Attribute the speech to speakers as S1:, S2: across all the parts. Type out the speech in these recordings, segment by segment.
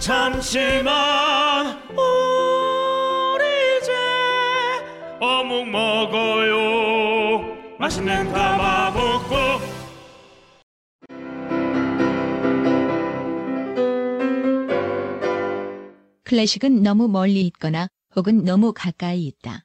S1: 잠시만. 우리 이제 어묵 먹어요. 맛있는 가마복고.
S2: 클래식은 너무 멀리 있거나 혹은 너무 가까이 있다.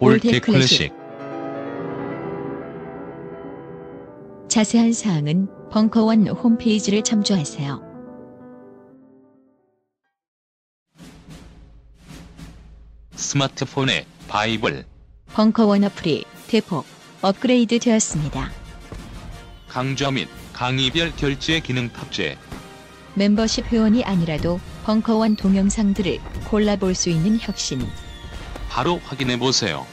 S2: old
S3: 클래식
S2: 자세한 사항은 벙커원 홈페이지를 참조하세요.
S3: 스마트폰의 바이블
S2: 벙커원 어플이 대폭 업그레이드 되었습니다.
S3: 강좌 및 강의별 결제 기능 탑재
S2: 멤버십 회원이 아니라도 벙커원 동영상들을 골라볼 수 있는 혁신.
S3: 바로 확인해 보세요.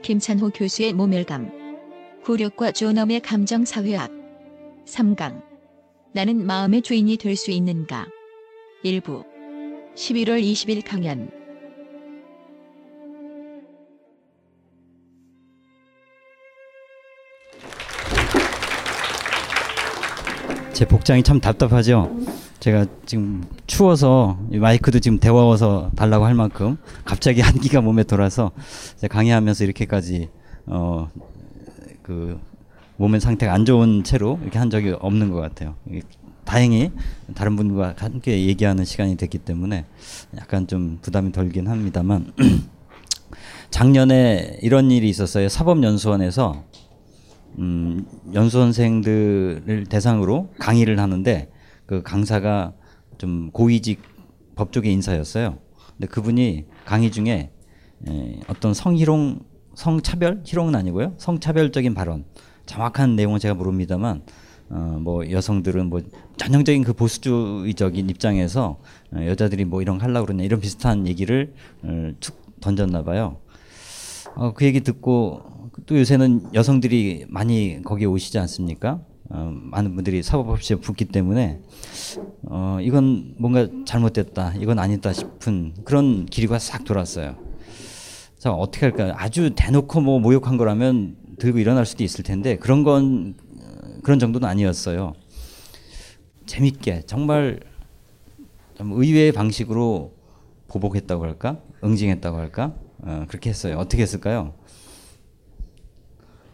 S2: 김찬호 교수의 모멸감. 굴욕과 존엄의 감정사회학. 3강. 나는 마음의 주인이 될 수 있는가. 일부. 11월 20일 강연.
S4: 제 복장이 참 답답하죠. 제가 지금 추워서 이 마이크도 지금 데워서 달라고 할 만큼 갑자기 한기가 몸에 돌아서 강의하면서 이렇게까지 어 그 몸의 상태가 안 좋은 채로 이렇게 한 적이 없는 것 같아요. 이- 다행히 다른 분과 함께 얘기하는 시간이 됐기 때문에 약간 좀 부담이 덜긴 합니다만 작년에 이런 일이 있었어요. 사법연수원에서 음, 연수원생들을 대상으로 강의를 하는데 그 강사가 좀 고위직 법조계 인사였어요. 근데 그분이 강의 중에 에, 어떤 성희롱, 성차별, 희롱은 아니고요. 성차별적인 발언, 정확한 내용은 제가 모릅니다만 어, 뭐 여성들은 뭐 전형적인 그 보수주의적인 입장에서 어, 여자들이 뭐 이런 거 하려고 그러냐 이런 비슷한 얘기를 어, 툭 던졌나 봐요. 어, 그 얘기 듣고 또 요새는 여성들이 많이 거기에 오시지 않습니까? 어, 많은 분들이 사법없이 붙기 때문에 어, 이건 뭔가 잘못됐다, 이건 아니다 싶은 그런 기류가 싹 돌았어요. 자 어떻게 할까요? 아주 대놓고 뭐 모욕한 거라면 들고 일어날 수도 있을 텐데 그런 건 어, 그런 정도는 아니었어요. 재밌게 정말 좀 의외의 방식으로 보복했다고 할까, 응징했다고 할까, 어, 그렇게 했어요. 어떻게 했을까요?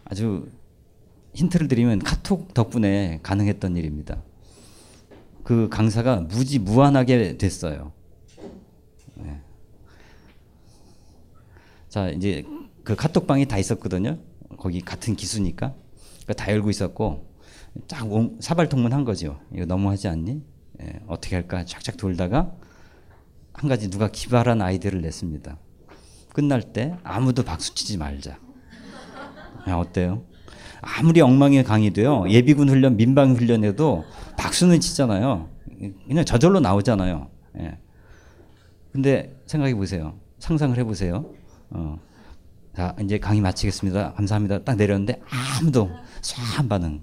S4: 아주 힌트를 드리면 카톡 덕분에 가능했던 일입니다. 그 강사가 무지 무한하게 됐어요. 네. 자 이제 그 카톡방이 다 있었거든요. 거기 같은 기수니까 그러니까 다 열고 있었고 쫙 옹- 사발통문 한 거죠. 이거 너무하지 않니? 예, 어떻게 할까 쫙쫙 돌다가 한 가지 누가 기발한 아이디어를 냈습니다. 끝날 때 아무도 박수 치지 말자. 야, 어때요? 아무리 엉망의 강의도요. 예비군 훈련, 민방 훈련에도 박수는 치잖아요. 그냥 저절로 나오잖아요. 예. 근데 생각해 보세요. 상상을 해 보세요. 어. 자 이제 강의 마치겠습니다. 감사합니다. 딱 내렸는데 아무도 쏴한 반응.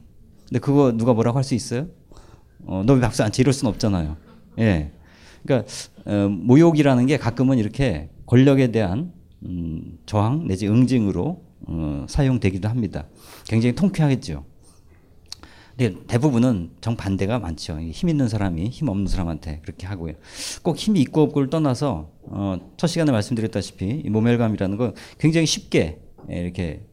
S4: 근데 그거 누가 뭐라고 할 수 있어요? 어, 너 왜 박수 안 치? 이럴 순 없잖아요. 예. 그러니까 어, 모욕이라는 게 가끔은 이렇게 권력에 대한 음, 저항 내지 응징으로 어, 사용되기도 합니다. 굉장히 통쾌하겠죠. 근데 대부분은 정반대가 많죠. 힘 있는 사람이 힘 없는 사람한테 그렇게 하고요. 꼭 힘이 있고 없고를 떠나서 어, 첫 시간에 말씀드렸다시피 이 모멸감이라는 건 굉장히 쉽게 이렇게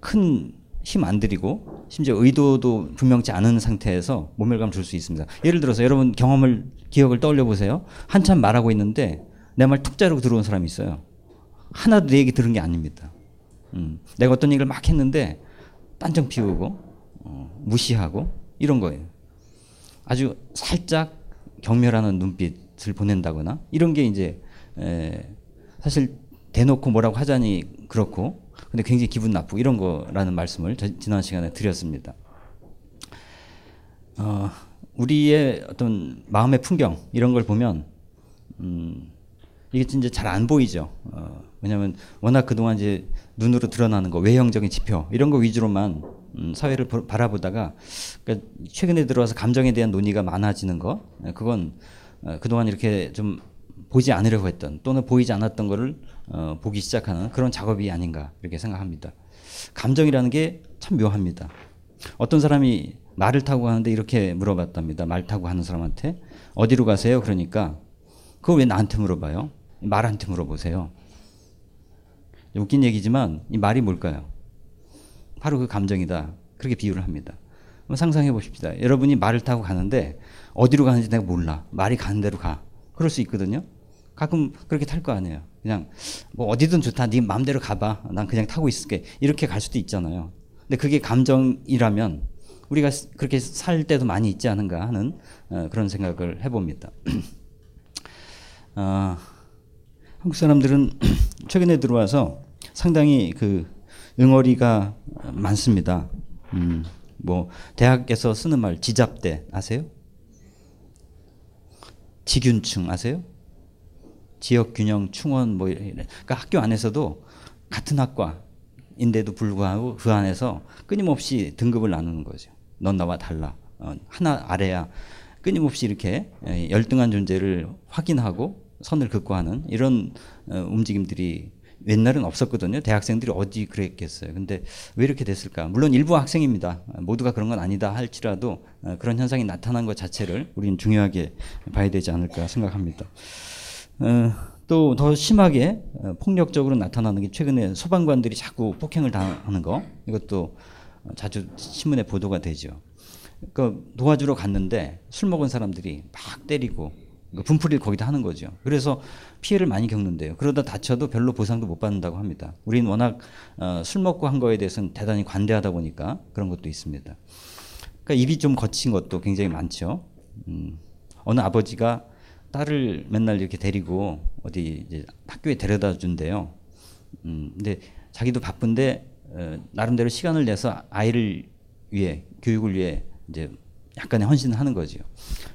S4: 큰 힘 안 들이고 심지어 의도도 분명치 않은 상태에서 모멸감 줄 수 있습니다. 예를 들어서 여러분 경험을 기억을 떠올려 보세요. 한참 말하고 있는데 내 말 툭 자르고 들어온 사람이 있어요. 하나도 내 얘기 들은 게 아닙니다. 음, 내가 어떤 얘기를 막 했는데 딴정 피우고 어, 무시하고 이런 거예요. 아주 살짝 경멸하는 눈빛을 보낸다거나 이런 게 이제 에, 사실 대놓고 뭐라고 하자니 그렇고 근데 굉장히 기분 나쁘고 이런 거라는 말씀을 저, 지난 시간에 드렸습니다. 어, 우리의 어떤 마음의 풍경 이런 걸 보면 음, 이게 진짜 잘 안 보이죠. 어, 왜냐하면 워낙 그동안 이제 눈으로 드러나는 거 외형적인 지표 이런 거 위주로만 음, 사회를 보, 바라보다가 그러니까 최근에 들어와서 감정에 대한 논의가 많아지는 거 예, 그건 어, 그동안 이렇게 좀 보지 않으려고 했던 또는 보이지 않았던 거를 어, 보기 시작하는 그런 작업이 아닌가 이렇게 생각합니다. 감정이라는 게 참 묘합니다. 어떤 사람이 말을 타고 가는데 이렇게 물어봤답니다. 말 타고 가는 사람한테 어디로 가세요? 그러니까 그거 왜 나한테 물어봐요? 말한테 물어보세요. 웃긴 얘기지만 이 말이 뭘까요? 바로 그 감정이다. 그렇게 비유를 합니다. 상상해 보십시다. 여러분이 말을 타고 가는데 어디로 가는지 내가 몰라. 말이 가는 대로 가. 그럴 수 있거든요. 가끔 그렇게 탈 거 아니에요. 그냥 뭐 어디든 좋다. 네 마음대로 가봐. 난 그냥 타고 있을게. 이렇게 갈 수도 있잖아요. 근데 그게 감정이라면 우리가 그렇게 살 때도 많이 있지 않은가 하는 어, 그런 생각을 해봅니다. 어, 한국 사람들은 최근에 들어와서 상당히 그 응어리가 많습니다. 음, 뭐 대학에서 쓰는 말 지잡대 아세요? 지균층 아세요? 지역균형 충원 뭐 이래. 그러니까 학교 안에서도 같은 학과인데도 불구하고 그 안에서 끊임없이 등급을 나누는 거죠. 넌 나와 달라. 어, 하나 아래야. 끊임없이 이렇게 예, 열등한 존재를 확인하고 선을 긋고 하는 이런 어, 움직임들이 옛날은 없었거든요. 대학생들이 어디 그랬겠어요. 근데 왜 이렇게 됐을까? 물론 일부 학생입니다. 모두가 그런 건 아니다 할지라도 어, 그런 현상이 나타난 것 자체를 우리는 중요하게 봐야 되지 않을까 생각합니다. 어, 또더 심하게 어, 폭력적으로 나타나는 게 최근에 소방관들이 자꾸 폭행을 당하는 거 이것도 자주 신문에 보도가 되죠. 그 도와주러 갔는데 술 먹은 사람들이 막 때리고 그 분풀이를 거기다 하는 거죠. 그래서 피해를 많이 겪는데요. 그러다 다쳐도 별로 보상도 못 받는다고 합니다. 우리는 워낙 어, 술 먹고 한 거에 대해서는 대단히 관대하다 보니까 그런 것도 있습니다. 그러니까 입이 좀 거친 것도 굉장히 많죠. 음, 어느 아버지가 딸을 맨날 이렇게 데리고 어디 이제 학교에 데려다 준대요. 음, 근데 자기도 바쁜데 어, 나름대로 시간을 내서 아이를 위해 교육을 위해 이제 약간의 헌신을 하는 거죠.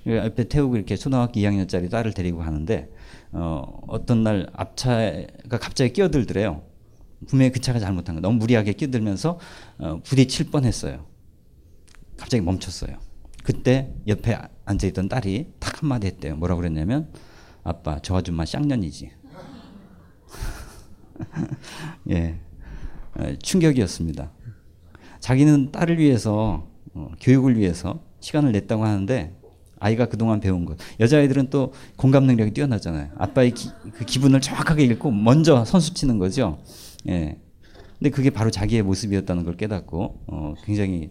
S4: 옆에 태우고 이렇게 초등학교 2학년짜리 딸을 데리고 가는데 어, 어떤 날 앞차가 갑자기 끼어들더래요. 분명히 그 차가 잘못한 거. 너무 무리하게 끼어들면서 어, 부딪힐 뻔했어요. 갑자기 멈췄어요. 그때 옆에 앉아있던 딸이 탁 한마디 했대요. 뭐라고 그랬냐면 아빠 저 아줌마 쌍년이지. 예, 어, 충격이었습니다. 자기는 딸을 위해서 어, 교육을 위해서 시간을 냈다고 하는데 아이가 그동안 배운 것. 여자아이들은 또 공감 능력이 뛰어나잖아요. 아빠의 기, 그 기분을 정확하게 읽고 먼저 선수 치는 거죠. 예. 근데 그게 바로 자기의 모습이었다는 걸 깨닫고 어, 굉장히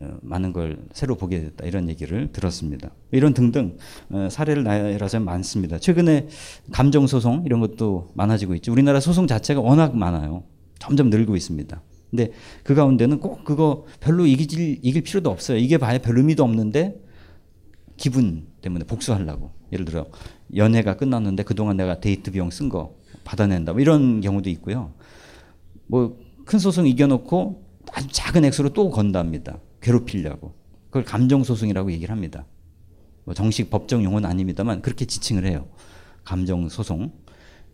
S4: 어, 많은 걸 새로 보게 됐다 이런 얘기를 들었습니다. 이런 등등 어, 사례를 나열하자면 많습니다. 최근에 감정 소송 이런 것도 많아지고 있죠. 우리나라 소송 자체가 워낙 많아요. 점점 늘고 있습니다. 근데 그 가운데는 꼭 그거 별로 이길, 이길 필요도 없어요. 이게 봐야 별 의미도 없는데 기분 때문에 복수하려고. 예를 들어 연애가 끝났는데 그동안 내가 데이트 비용 쓴 거 받아낸다. 뭐 이런 경우도 있고요. 뭐 큰 소송 이겨놓고 아주 작은 액수로 또 건답니다. 괴롭히려고. 그걸 감정소송이라고 얘기를 합니다. 뭐 정식 법정 용어는 아닙니다만 그렇게 지칭을 해요. 감정소송.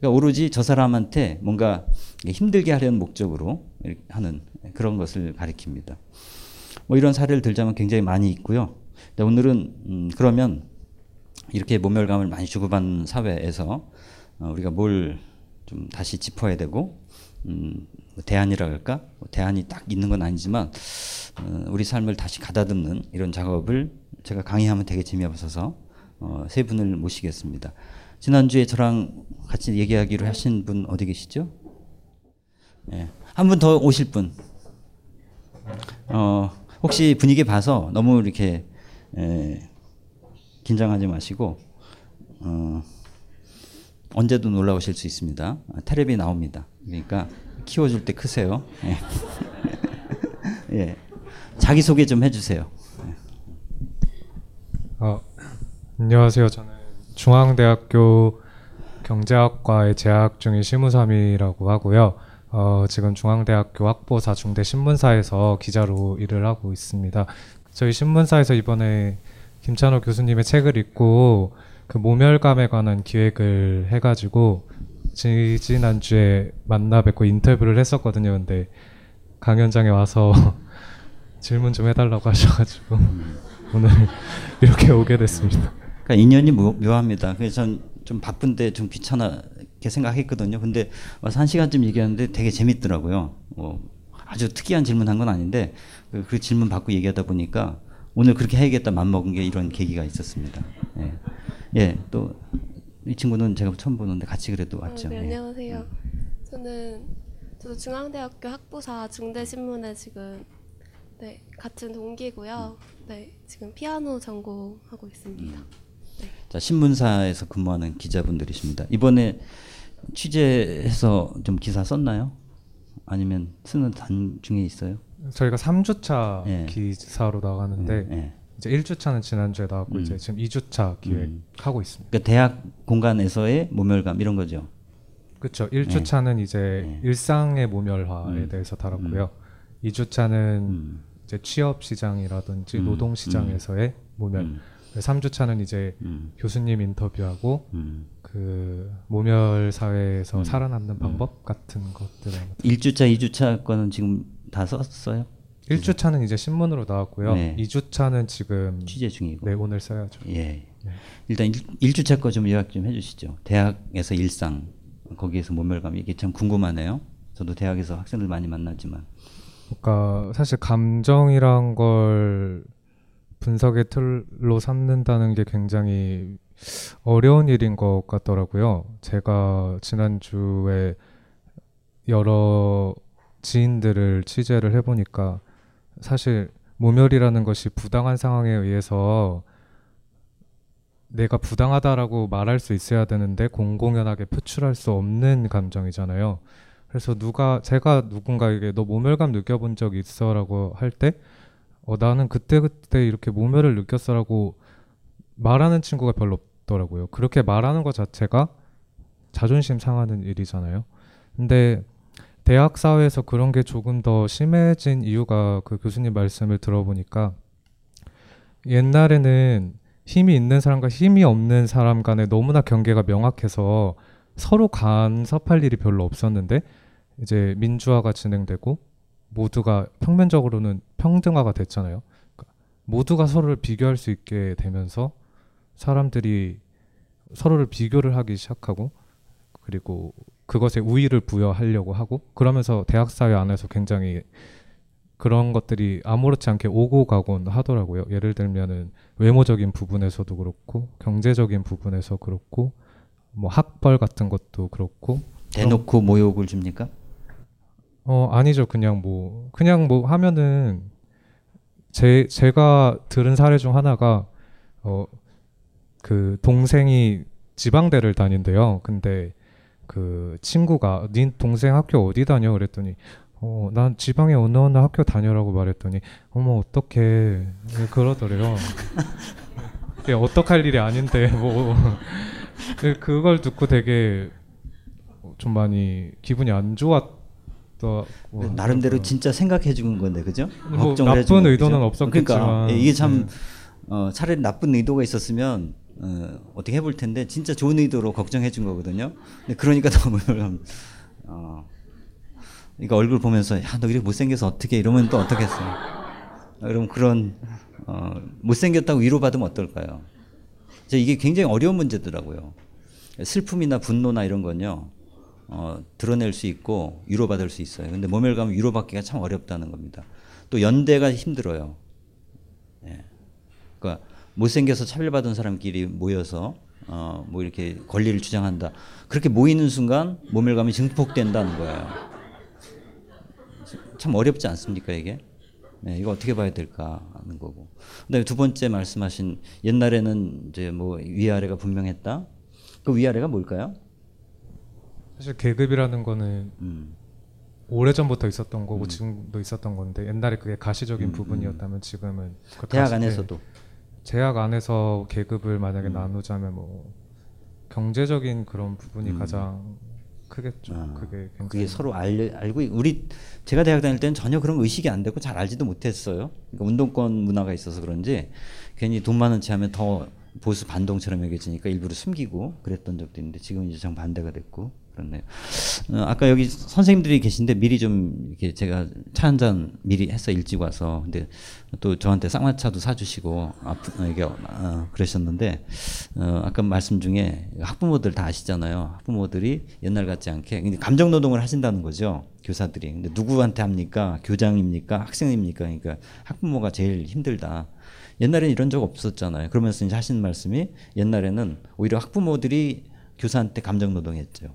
S4: 그러니까 오로지 저 사람한테 뭔가 힘들게 하려는 목적으로 하는 그런 것을 가리킵니다. 뭐 이런 사례를 들자면 굉장히 많이 있고요. 오늘은 음 그러면 이렇게 모멸감을 많이 주고받는 사회에서 어 우리가 뭘 좀 다시 짚어야 되고 음, 뭐 대안이라 할까? 뭐 대안이 딱 있는 건 아니지만 어, 우리 삶을 다시 가다듬는 이런 작업을 제가 강의하면 되게 재미없어서 어, 세 분을 모시겠습니다. 지난주에 저랑 같이 얘기하기로 하신 분 어디 계시죠? 예. 한 분 더 오실 분. 어, 혹시 분위기 봐서 너무 이렇게 에, 긴장하지 마시고 어, 언제든 올라오실 수 있습니다. 아, 테레비 나옵니다. 그러니까 키워줄 때 크세요. 예. 예. 자기 소개 좀 해주세요.
S5: 어, 안녕하세요. 저는 중앙대학교 경제학과에 재학 중인 실무삼이라고 하고요. 어, 지금 중앙대학교 학보사 중대 신문사에서 기자로 일을 하고 있습니다. 저희 신문사에서 이번에 김찬호 교수님의 책을 읽고 그 모멸감에 관한 기획을 해가지고 지, 지난주에 만나 뵙고 인터뷰를 했었거든요. 근데 강연장에 와서 질문 좀 해달라고 하셔가지고 오늘 이렇게 오게 됐습니다.
S4: 그러니까 인연이 묘, 묘합니다. 그래서 전 좀 바쁜데 좀 귀찮게 생각했거든요. 근데 와서 한 시간쯤 얘기하는데 되게 재밌더라고요. 뭐 아주 특이한 질문한 건 아닌데 그, 그 질문 받고 얘기하다 보니까 오늘 그렇게 해야겠다 맘먹은 게 이런 계기가 있었습니다. 예, 예 또 이 친구는 제가 처음 보는데 같이 그래도 왔죠.
S6: 아, 네,
S4: 예.
S6: 안녕하세요. 저는 저도 중앙대학교 학부사 중대신문에 지금 네 같은 동기고요. 네 지금 피아노 전공하고 있습니다.
S4: 자 신문사에서 근무하는 기자분들이십니다. 이번에 취재해서 좀 기사 썼나요? 아니면 쓰는 단 중에 있어요?
S5: 저희가 3주차
S4: 예.
S5: 기사로 나가는데
S4: 예.
S5: 이제 1주차는 지난주에 나왔고
S4: 음.
S5: 이제 지금 2주차 기획하고 있습니다.
S4: 그러니까 대학 공간에서의 모멸감 이런 거죠.
S5: 그렇죠. 1주차는 이제
S4: 네.
S5: 일상의 모멸화에
S4: 음.
S5: 대해서 다뤘고요. 2주차는
S4: 음.
S5: 이제 취업 시장이라든지
S4: 음.
S5: 노동 시장에서의 모멸.
S4: 음.
S5: 3주차는 이제
S4: 음.
S5: 교수님 인터뷰하고
S4: 음.
S5: 그 모멸 사회에서
S4: 음.
S5: 살아남는 방법 같은 것들을
S4: 1주차, 2주차 거는 지금 다 썼어요?
S5: 1주차는 이제 신문으로 나왔고요.
S4: 네.
S5: 2주차는 지금
S4: 취재 중이고.
S5: 네 오늘 써야죠.
S4: 예. 일단 1, 주차 거 좀 요약 좀 해 주시죠. 대학에서 일상 거기에서 모멸감 이게 참 궁금하네요. 저도 대학에서 학생들 많이 만나지만.
S5: 그러니까 사실 감정이란 걸 분석의 틀로 삼는다는 게 굉장히 어려운 일인 것 같더라고요. 제가 지난주에 여러 지인들을 취재를 해보니까 사실 모멸이라는 것이 부당한 상황에 의해서 내가 부당하다라고 말할 수 있어야 되는데 공공연하게 표출할 수 없는 감정이잖아요. 그래서 누가 제가 누군가에게 너 모멸감 느껴본 적 있어라고 할 때 어, 나는 그때 그때 이렇게 모멸을 느꼈어라고 말하는 친구가 별로 없더라고요. 그렇게 말하는 것 자체가 자존심 상하는 일이잖아요. 근데 대학 사회에서 그런 게 조금 더 심해진 이유가 그 교수님 말씀을 들어보니까 옛날에는 힘이 있는 사람과 힘이 없는 사람 간에 너무나 경계가 명확해서 서로 간섭할 일이 별로 없었는데 이제 민주화가 진행되고 모두가 평면적으로는 평등화가 됐잖아요. 그러니까 모두가 서로를 비교할 수 있게 되면서 사람들이 서로를 비교를 하기 시작하고 그리고 그것에 우위를 부여하려고 하고 그러면서 대학 사회 안에서 굉장히 그런 것들이 아무렇지 않게 오고 가곤 하더라고요. 예를 들면은 외모적인 부분에서도 그렇고 경제적인 부분에서 그렇고 뭐 학벌 같은 것도 그렇고
S4: 대놓고 모욕을 줍니까?
S5: 어 아니죠. 그냥 뭐 그냥 뭐 하면은 제 제가 들은 사례 중 하나가 어 그 동생이 지방대를 다닌대요. 근데 그 친구가 네 동생 학교 어디 다녀? 그랬더니 어 난 지방에 어느 어느 학교 다녀라고 말했더니 어머 어떡해. 그러더래요. 예, 어떡할 일이 아닌데 뭐. 그- 그걸 듣고 되게 좀 많이 기분이 안 좋았 다뭐
S4: 나름대로 진짜 생각해 준 건데 그죠?
S5: 뭐
S4: 걱정을
S5: 나쁜 의도는
S4: 그죠?
S5: 없었겠지만.
S4: 그러니까 예, 이게 참
S5: 네.
S4: 어, 차라리 나쁜 의도가 있었으면 어, 어떻게 해볼 텐데 진짜 좋은 의도로 걱정해 준 거거든요. 근데 그러니까 너무 어, 그러니까 얼굴 보면서 야너 이렇게 못생겨서 어떻게 이러면 또 어떻겠어. 그럼 그런 어, 못생겼다고 위로받으면 어떨까요? 저 이게 굉장히 어려운 문제더라고요. 슬픔이나 분노나 이런 건요. 어, 드러낼 수 있고 위로받을 수 있어요. 근데 모멸감은 위로받기가 참 어렵다는 겁니다. 또 연대가 힘들어요. 예. 그러니까 못생겨서 차별받은 사람끼리 모여서 어, 뭐 이렇게 권리를 주장한다. 그렇게 모이는 순간 모멸감이 증폭된다는 거예요. 참 어렵지 않습니까 이게? 네, 이거 어떻게 봐야 될까 하는 거고. 그다음에 두 번째 말씀하신 옛날에는 이제 뭐 위아래가 분명했다. 그 위아래가 뭘까요?
S5: 사실 계급이라는 거는
S4: 음.
S5: 오래전부터 있었던 거고 지금도 있었던 건데 옛날에 그게 가시적인
S4: 음,
S5: 부분이었다면 지금은 그
S4: 대학 안에서도
S5: 네. 제약 안에서 계급을 만약에
S4: 음.
S5: 나누자면 뭐 경제적인 그런 부분이
S4: 음.
S5: 가장 크겠죠.
S4: 아,
S5: 그게
S4: 그게 서로 알, 알고 있- 우리 제가 대학 다닐 때는 전혀 그런 거 의식이 안 되고 잘 알지도 못했어요. 그러니까 운동권 문화가 있어서 그런지 괜히 돈 많은 체 하면 더 보수 반동처럼 여겨지니까 일부러 숨기고 그랬던 적도 있는데 지금 이제 정 반대가 됐고 그렇네요. 어, 아까 여기 선생님들이 계신데 미리 좀 이렇게 제가 차 한 잔 미리 해서 일찍 와서 근데 또 저한테 쌍화차도 사주시고 아프, 어, 이게 어, 그러셨는데 어, 아까 말씀 중에 학부모들 다 아시잖아요. 학부모들이 옛날 같지 않게 감정 노동을 하신다는 거죠. 교사들이. 근데 누구한테 합니까? 교장입니까? 학생입니까? 그러니까 학부모가 제일 힘들다. 옛날에는 이런 적 없었잖아요. 그러면서 이제 하신 말씀이 옛날에는 오히려 학부모들이 교사한테 감정 노동했죠.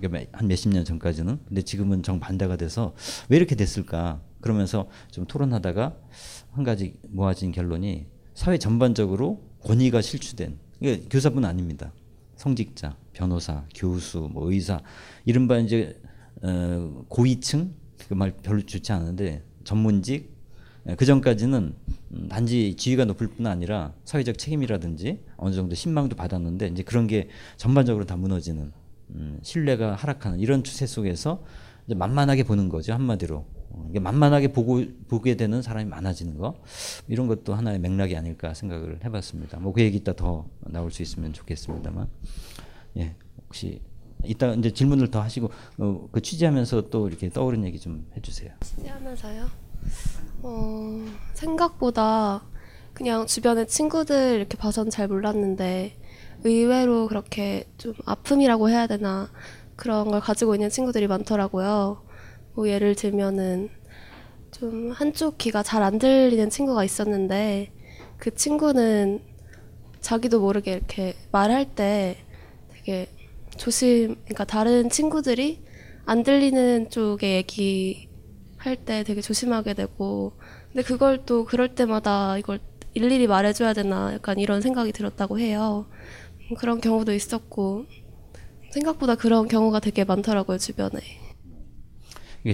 S4: 그러니까 한 몇십 년 전까지는 근데 지금은 정반대가 돼서 왜 이렇게 됐을까 그러면서 좀 토론하다가 한 가지 모아진 결론이 사회 전반적으로 권위가 실추된 이게 교사뿐 아닙니다 성직자 변호사 교수 뭐 의사 이른바 이제 어, 고위층 그 말 별로 좋지 않은데 전문직 그 전까지는 음, 단지 지위가 높을 뿐 아니라 사회적 책임이라든지 어느 정도 신망도 받았는데 이제 그런 게 전반적으로 다 무너지는 음, 신뢰가 하락하는 이런 추세 속에서 만만하게 보는 거죠 한마디로 어, 만만하게 보고 보게 되는 사람이 많아지는 거 이런 것도 하나의 맥락이 아닐까 생각을 해봤습니다. 뭐 그 얘기 이따 더 나올 수 있으면 좋겠습니다만 예 혹시 이따 이제 질문을 더 하시고 어, 그 취재하면서 또 이렇게 떠오른 얘기 좀 해주세요.
S6: 취재하면서요. 어, 생각보다 그냥 주변에 친구들 이렇게 봐선 잘 몰랐는데 의외로 그렇게 좀 아픔이라고 해야 되나 그런 걸 가지고 있는 친구들이 많더라고요. 뭐 예를 들면은 좀 한쪽 귀가 잘 안 들리는 친구가 있었는데 그 친구는 자기도 모르게 이렇게 말할 때 되게 조심, 그러니까 다른 친구들이 안 들리는 쪽에 얘기 할 때 되게 조심하게 되고, 근데 그걸 또 그럴 때마다 이걸 일일이 말해줘야 되나 약간 이런 생각이 들었다고 해요. 음, 그런 경우도 있었고, 생각보다 그런 경우가 되게 많더라고요, 주변에.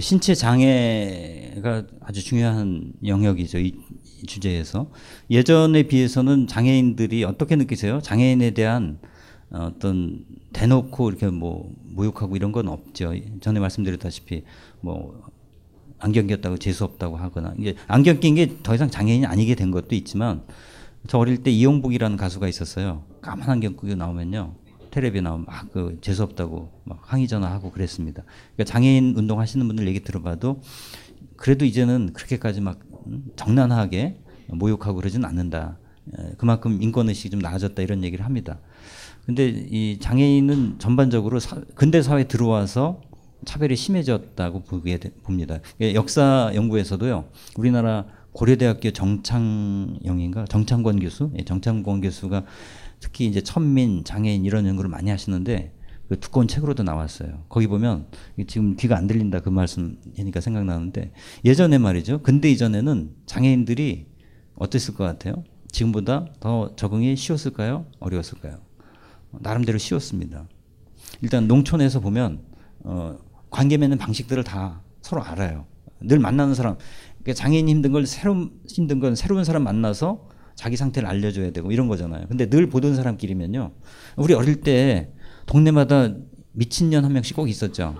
S4: 신체 장애가 아주 중요한 영역이죠. 이, 이 주제에서 예전에 비해서는 장애인들이 어떻게 느끼세요? 장애인에 대한 어떤 대놓고 이렇게 뭐 모욕하고 이런 건 없죠. 전에 말씀드렸다시피 뭐 안경 꼈다고 재수 없다고 하거나 이게 안경 낀 게 더 이상 장애인이 아니게 된 것도 있지만 저 어릴 때 이용복이라는 가수가 있었어요. 까만 안경 끼고 나오면요. 텔레비에 나오면 막 그 재수 없다고 막 항의 전화하고 그랬습니다. 그러니까 장애인 운동 하시는 분들 얘기 들어봐도 그래도 이제는 그렇게까지 막 음, 정난하게 모욕하고 그러진 않는다. 에, 그만큼 인권 의식이 좀 나아졌다 이런 얘기를 합니다. 근데 이 장애인은 전반적으로 사, 근대 사회에 들어와서 차별이 심해졌다고 보게 되, 봅니다. 예, 역사 연구에서도요. 우리나라 고려대학교 정창영인가 정창권 교수, 예, 정창권 교수가 특히 이제 천민, 장애인 이런 연구를 많이 하시는데 그 두꺼운 책으로도 나왔어요. 거기 보면 지금 귀가 안 들린다 그 말씀이니까 생각나는데 예전에 말이죠. 근대 이전에는 장애인들이 어땠을 것 같아요? 지금보다 더 적응이 쉬웠을까요? 어려웠을까요? 나름대로 쉬웠습니다. 일단 농촌에서 보면 어, 관계 맺는 방식들을 다 서로 알아요. 늘 만나는 사람, 그러니까 장애인이 힘든 걸 새로 힘든 건 새로운 사람 만나서 자기 상태를 알려줘야 되고 이런 거잖아요. 근데 늘 보던 사람끼리면요. 우리 어릴 때 동네마다 미친년 한 명씩 꼭 있었죠.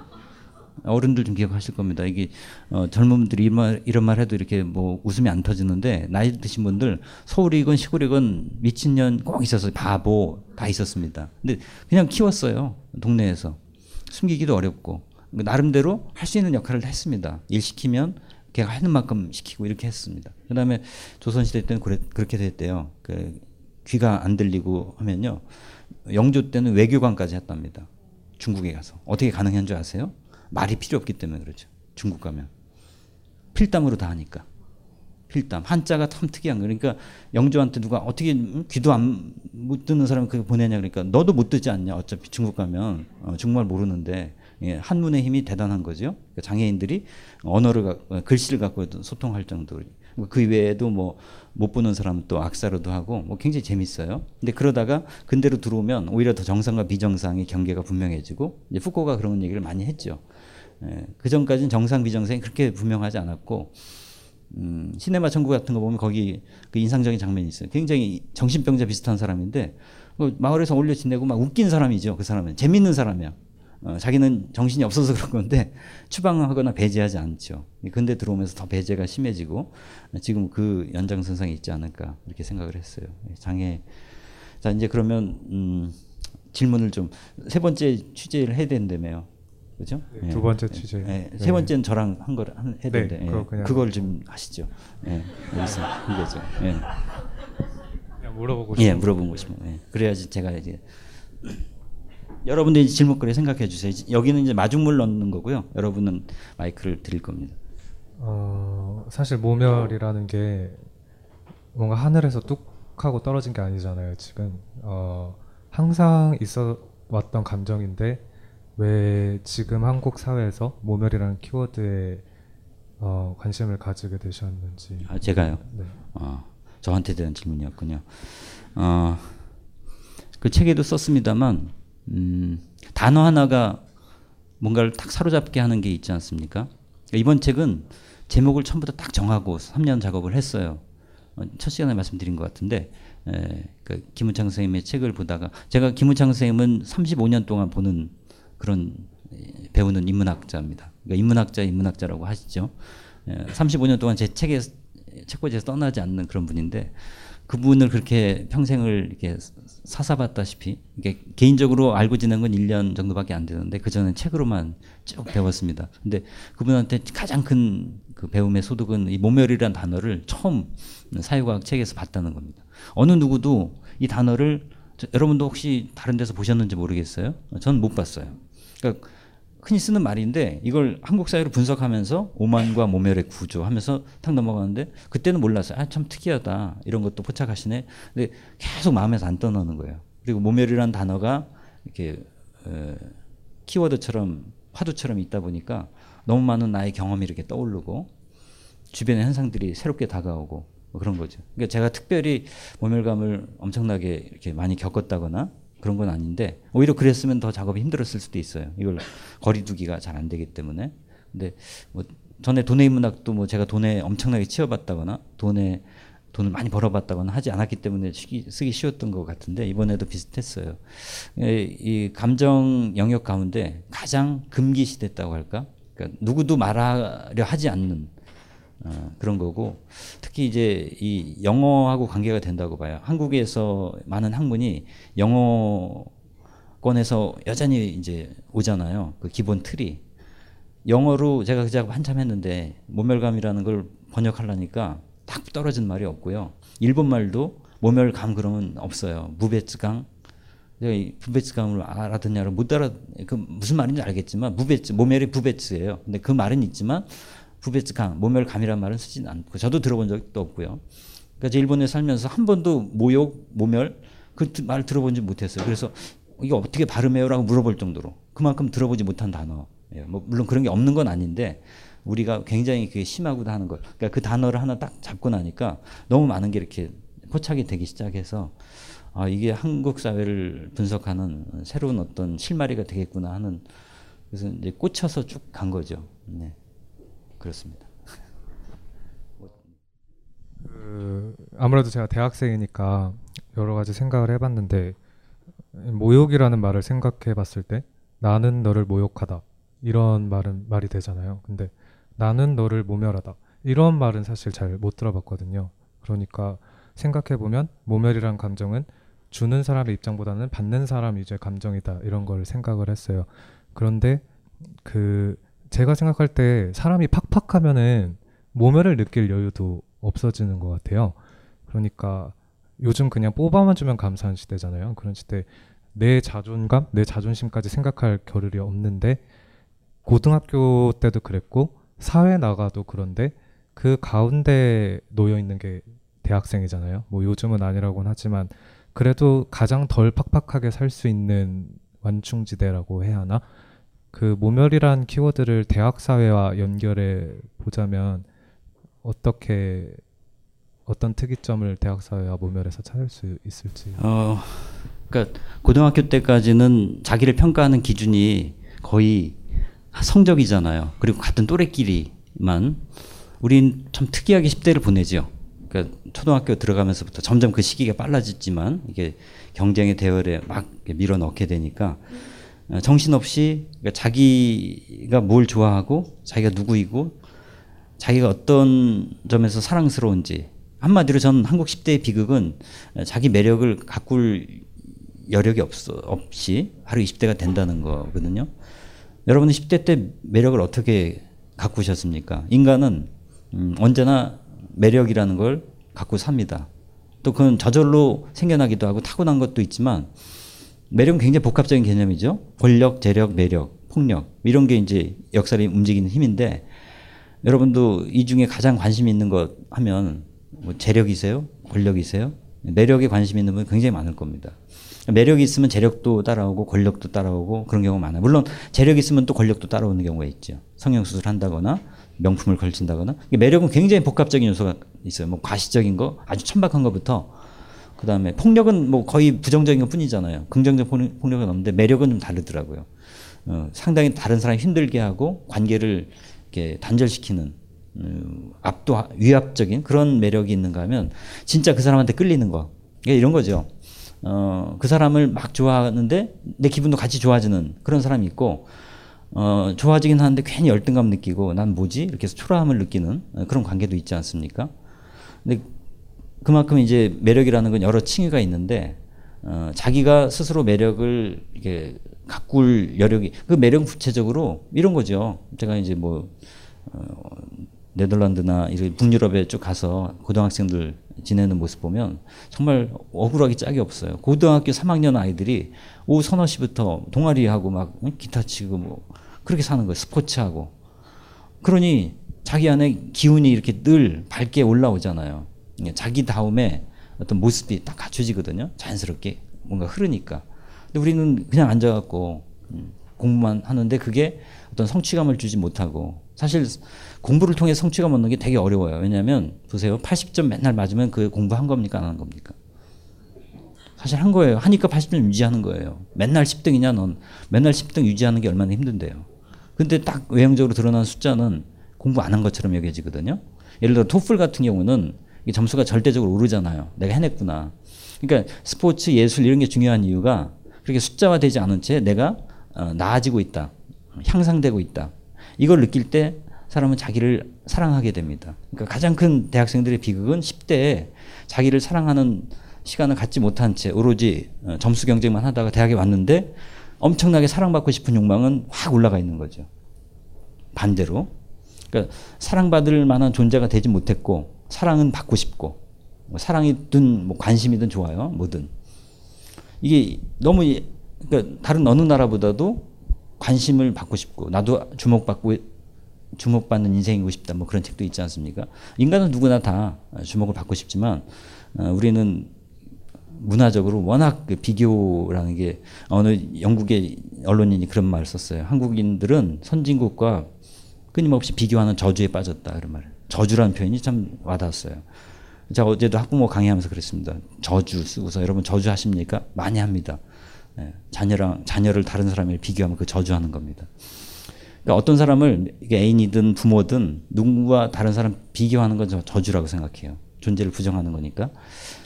S4: 어른들 좀 기억하실 겁니다. 이게 어, 젊은 분들이 이런 말, 이런 말 해도 이렇게 뭐 웃음이 안 터지는데 나이 드신 분들 서울이건 시골이건 미친년 꼭 있었어요. 바보 다 있었습니다. 근데 그냥 키웠어요. 동네에서 숨기기도 어렵고 나름대로 할 수 있는 역할을 했습니다. 일 시키면 걔가 하는 만큼 시키고 이렇게 했습니다. 그 다음에 조선시대 때는 그래, 그렇게 됐대요. 그 귀가 안 들리고 하면요. 영조 때는 외교관까지 했답니다. 중국에 가서 어떻게 가능한 줄 아세요? 말이 필요 없기 때문에 그렇죠. 중국 가면 필담으로 다 하니까 필담 한자가 참 특이한 거 그러니까 영조한테 누가 어떻게 음, 귀도 안 못 듣는 사람이 그거 보내냐 그러니까 너도 못 듣지 않냐 어차피 중국 가면 어, 중국말 모르는데 예, 한문의 힘이 대단한 거죠. 그러니까 장애인들이 언어를 가, 글씨를 갖고 소통할 정도로 그 외에도 뭐 못 보는 사람은 또 악사로도 하고 뭐 굉장히 재밌어요. 근데 그러다가 근대로 들어오면 오히려 더 정상과 비정상의 경계가 분명해지고 이제 푸코가 그런 얘기를 많이 했죠. 예, 그 전까지는 정상 비정상이 그렇게 분명하지 않았고 음, 시네마 천국 같은 거 보면 거기 그 인상적인 장면이 있어요. 굉장히 정신병자 비슷한 사람인데 그 마을에서 올려 지내고 막 웃긴 사람이죠. 그 사람은 재밌는 사람이야. 어, 자기는 정신이 없어서 그런 건데 추방하거나 배제하지 않죠. 근데 들어오면서 더 배제가 심해지고 지금 그 연장선상에 있지 않을까 이렇게 생각을 했어요. 장애. 자 이제 그러면 음, 질문을 좀 세 번째 취재를 해야 된다며요. 그죠?
S5: 네, 두 번째 취재.
S4: 예, 세 번째는 저랑 한 한, 해야
S5: 네, 그거
S4: 예, 그걸 좀 하시죠. 예, 여기서 이거죠. 예.
S5: 물어보고
S4: 예,
S5: 싶은
S4: 물어본 것이면 예. 그래야지 제가 이제 여러분들 이 질문거리 생각해 주세요. 여기는 이제 마중물 넣는 거고요. 여러분은 마이크를 드릴 겁니다.
S5: 어, 사실 모멸이라는 게 뭔가 하늘에서 뚝 하고 떨어진 게 아니잖아요. 지금 어, 항상 있어 왔던 감정인데 왜 지금 한국 사회에서 모멸이라는 키워드에 어, 관심을 가지게 되셨는지.
S4: 아, 제가요.
S5: 네.
S4: 어, 저한테 대한 질문이었군요. 어, 그 책에도 썼습니다만 음, 단어 하나가 뭔가를 딱 사로잡게 하는 게 있지 않습니까? 이번 책은 제목을 처음부터 딱 정하고 3년 작업을 했어요. 어, 첫 시간에 말씀드린 것 같은데 에, 그 김우창 선생님의 책을 보다가 제가 김우창 선생님은 35년 동안 보는 그런 에, 배우는 인문학자입니다. 그러니까 인문학자 인문학자라고 하시죠. 에, 35년 동안 제 책에 책꽂이에서 떠나지 않는 그런 분인데 그분을 그렇게 평생을 이렇게 사사봤다시피 이게 개인적으로 알고 지낸 건 1년 정도밖에 안 되는데 그 전에 책으로만 쭉 배웠습니다. 근데 그분한테 가장 큰 그 배움의 소득은 이 모멸이라는 단어를 처음 사회과학 책에서 봤다는 겁니다. 어느 누구도 이 단어를 저- 여러분도 혹시 다른 데서 보셨는지 모르겠어요. 전 못 봤어요. 그러니까 흔히 쓰는 말인데 이걸 한국 사회로 분석하면서 오만과 모멸의 구조 하면서 탁 넘어가는데 그때는 몰랐어요. 아 참 특이하다 이런 것도 포착하시네. 근데 계속 마음에서 안 떠나는 거예요. 그리고 모멸이라는 단어가 이렇게 어, 키워드처럼 화두처럼 있다 보니까 너무 많은 나의 경험이 이렇게 떠오르고 주변의 현상들이 새롭게 다가오고 뭐 그런 거죠. 그러니까 제가 특별히 모멸감을 엄청나게 이렇게 많이 겪었다거나 그런 건 아닌데 오히려 그랬으면 더 작업이 힘들었을 수도 있어요. 이걸 거리두기가 잘 안 되기 때문에. 근데 뭐 전에 돈의 인문학도 뭐 제가 돈에 엄청나게 치여봤다거나 돈에 돈을 많이 벌어봤다거나 하지 않았기 때문에 쓰기, 쓰기 쉬웠던 것 같은데 이번에도 비슷했어요. 예, 이 감정 영역 가운데 가장 금기시됐다고 할까? 그러니까 누구도 말하려 하지 않는 어, 그런 거고 특히 이제 이 영어하고 관계가 된다고 봐요. 한국에서 많은 학문이 영어권에서 여전히 이제 오잖아요. 그 기본 틀이 영어로 제가 그 작업 한참 했는데 모멸감이라는 걸 번역하려니까 딱 떨어진 말이 없고요. 일본 말도 모멸감 그러면 없어요. 이 부베츠감을 알아듣냐를 못 알아 그 무슨 말인지 알겠지만 무베츠 모멸이 부베츠예요. 근데 그 말은 있지만 부베츠강 모멸감이라는 말은 쓰진 않고 저도 들어본 적도 없고요. 그러니까 제 일본에 살면서 한 번도 모욕 모멸 그 말 들어본지 못했어요. 그래서 이게 어떻게 발음해요라고 물어볼 정도로 그만큼 들어보지 못한 단어. 예, 뭐 물론 그런 게 없는 건 아닌데 우리가 굉장히 그게 심하구나 하는 걸. 그러니까 그 단어를 하나 딱 잡고 나니까 너무 많은 게 이렇게 포착이 되기 시작해서 아 이게 한국 사회를 분석하는 새로운 어떤 실마리가 되겠구나 하는 그래서 이제 꽂혀서 쭉 간 거죠. 네. 그렇습니다.
S5: 그 아무래도 제가 대학생이니까 여러 가지 생각을 해봤는데 모욕이라는 말을 생각해봤을 때 나는 너를 모욕하다 이런 말은 말이 되잖아요. 근데 나는 너를 모멸하다 이런 말은 사실 잘 못 들어봤거든요. 그러니까 생각해 보면 모멸이란 감정은 주는 사람의 입장보다는 받는 사람 위주의 감정이다 이런 걸 생각을 했어요. 그런데 그 제가 생각할 때 사람이 팍팍하면은 모멸을 느낄 여유도 없어지는 것 같아요. 그러니까 요즘 그냥 뽑아만 주면 감사한 시대잖아요. 그런 시대 내 자존감, 내 자존심까지 생각할 겨를이 없는데 고등학교 때도 그랬고 사회 나가도 그런데 그 가운데 놓여 있는 게 대학생이잖아요. 뭐 요즘은 아니라고는 하지만 그래도 가장 덜 팍팍하게 살 수 있는 완충지대라고 해야 하나? 그 모멸이란 키워드를 대학 사회와 연결해 보자면 어떻게 어떤 특이점을 대학 사회와 모멸에서 찾을 수 있을지.
S4: 어, 그러니까 고등학교 때까지는 자기를 평가하는 기준이 거의 성적이잖아요. 그리고 같은 또래끼리만 우린 참 특이하게 10대를 보내죠. 그러니까 초등학교 들어가면서부터 점점 그 시기가 빨라졌지만 이게 경쟁의 대열에 막 밀어 넣게 되니까 어, 정신없이 그러니까 자기가 뭘 좋아하고 자기가 누구이고 자기가 어떤 점에서 사랑스러운지 한마디로 저는 한국 10대의 비극은 자기 매력을 가꿀 여력이 없어 없이 하루 20대가 된다는 거거든요. 여러분은 10대 때 매력을 어떻게 가꾸셨습니까? 인간은 음, 언제나 매력이라는 걸 갖고 삽니다. 또 그건 저절로 생겨나기도 하고 타고난 것도 있지만 매력은 굉장히 복합적인 개념이죠. 권력, 재력, 매력, 폭력 이런 게 이제 역사를 움직이는 힘인데 여러분도 이 중에 가장 관심 있는 것 하면 뭐 재력이세요? 권력이세요? 매력에 관심 있는 분 굉장히 많을 겁니다. 매력이 있으면 재력도 따라오고 권력도 따라오고 그런 경우가 많아요. 물론 재력이 있으면 또 권력도 따라오는 경우가 있죠. 성형수술 한다거나 명품을 걸친다거나 매력은 굉장히 복합적인 요소가 있어요. 뭐 과시적인 거 아주 천박한 것부터 그 다음에 폭력은 뭐 거의 부정적인 것 뿐이잖아요. 긍정적 폭력은 없는데 매력은 좀 다르더라고요. 어, 상당히 다른 사람 힘들게 하고 관계를 이렇게 단절시키는 음, 압도 위압적인 그런 매력이 있는가 하면 진짜 그 사람한테 끌리는 거 이런 거죠. 어, 그 사람을 막 좋아하는데 내 기분도 같이 좋아지는 그런 사람이 있고 어, 좋아지긴 하는데 괜히 열등감 느끼고 난 뭐지 이렇게 해서 초라함을 느끼는 그런 관계도 있지 않습니까? 근데 그만큼 이제 매력이라는 건 여러 층위가 있는데 어, 자기가 스스로 매력을 이게 가꿀 여력이 그 매력 구체적으로 이런 거죠. 제가 이제 뭐 어, 네덜란드나 이런 북유럽에 쭉 가서 고등학생들 지내는 모습 보면 정말 억울하기 짝이 없어요. 고등학교 3학년 아이들이 오후 서너 시부터 동아리하고 막 기타 치고 뭐 그렇게 사는 거예요. 스포츠하고. 그러니 자기 안에 기운이 이렇게 늘 밝게 올라오잖아요. 자기 다음에 어떤 모습이 딱 갖춰지거든요. 자연스럽게 뭔가 흐르니까. 근데 우리는 그냥 앉아갖고 음, 공부만 하는데 그게 어떤 성취감을 주지 못하고 사실 공부를 통해 성취감 얻는 게 되게 어려워요. 왜냐하면 보세요. 80점 맨날 맞으면 그 공부한 겁니까 안 한 겁니까? 사실 한 거예요. 하니까 80점 유지하는 거예요. 맨날 10등이냐 넌 맨날 10등 유지하는 게 얼마나 힘든데요. 근데 딱 외형적으로 드러난 숫자는 공부 안 한 것처럼 여겨지거든요. 예를 들어 토플 같은 경우는 점수가 절대적으로 오르잖아요. 내가 해냈구나. 그러니까 스포츠, 예술 이런 게 중요한 이유가 그렇게 숫자화되지 않은 채 내가 어, 나아지고 있다. 향상되고 있다. 이걸 느낄 때 사람은 자기를 사랑하게 됩니다. 그러니까 가장 큰 대학생들의 비극은 10대에 자기를 사랑하는 시간을 갖지 못한 채 오로지 어, 점수 경쟁만 하다가 대학에 왔는데 엄청나게 사랑받고 싶은 욕망은 확 올라가 있는 거죠. 반대로. 그러니까 사랑받을 만한 존재가 되지 못했고 사랑은 받고 싶고 뭐 사랑이든 뭐 관심이든 좋아요. 뭐든. 이게 너무 그러니까 다른 어느 나라보다도 관심을 받고 싶고 나도 주목받고 주목받는 인생이고 싶다 뭐 그런 책도 있지 않습니까? 인간은 누구나 다 주목을 받고 싶지만 어, 우리는 문화적으로 워낙 그 비교라는 게 어느 영국의 언론인이 그런 말을 썼어요. 한국인들은 선진국과 끊임없이 비교하는 저주에 빠졌다 그런 말. 저주라는 표현이 참 와닿았어요. 제가 어제도 학부모 강의하면서 그랬습니다. 저주 쓰고서 여러분 저주 하십니까? 많이 합니다. 네, 자녀랑 자녀를 다른 사람이 비교하면 그 저주하는 겁니다. 그러니까 어떤 사람을 애인이든 부모든 누군가 다른 사람 비교하는 건 저주라고 생각해요. 존재를 부정하는 거니까.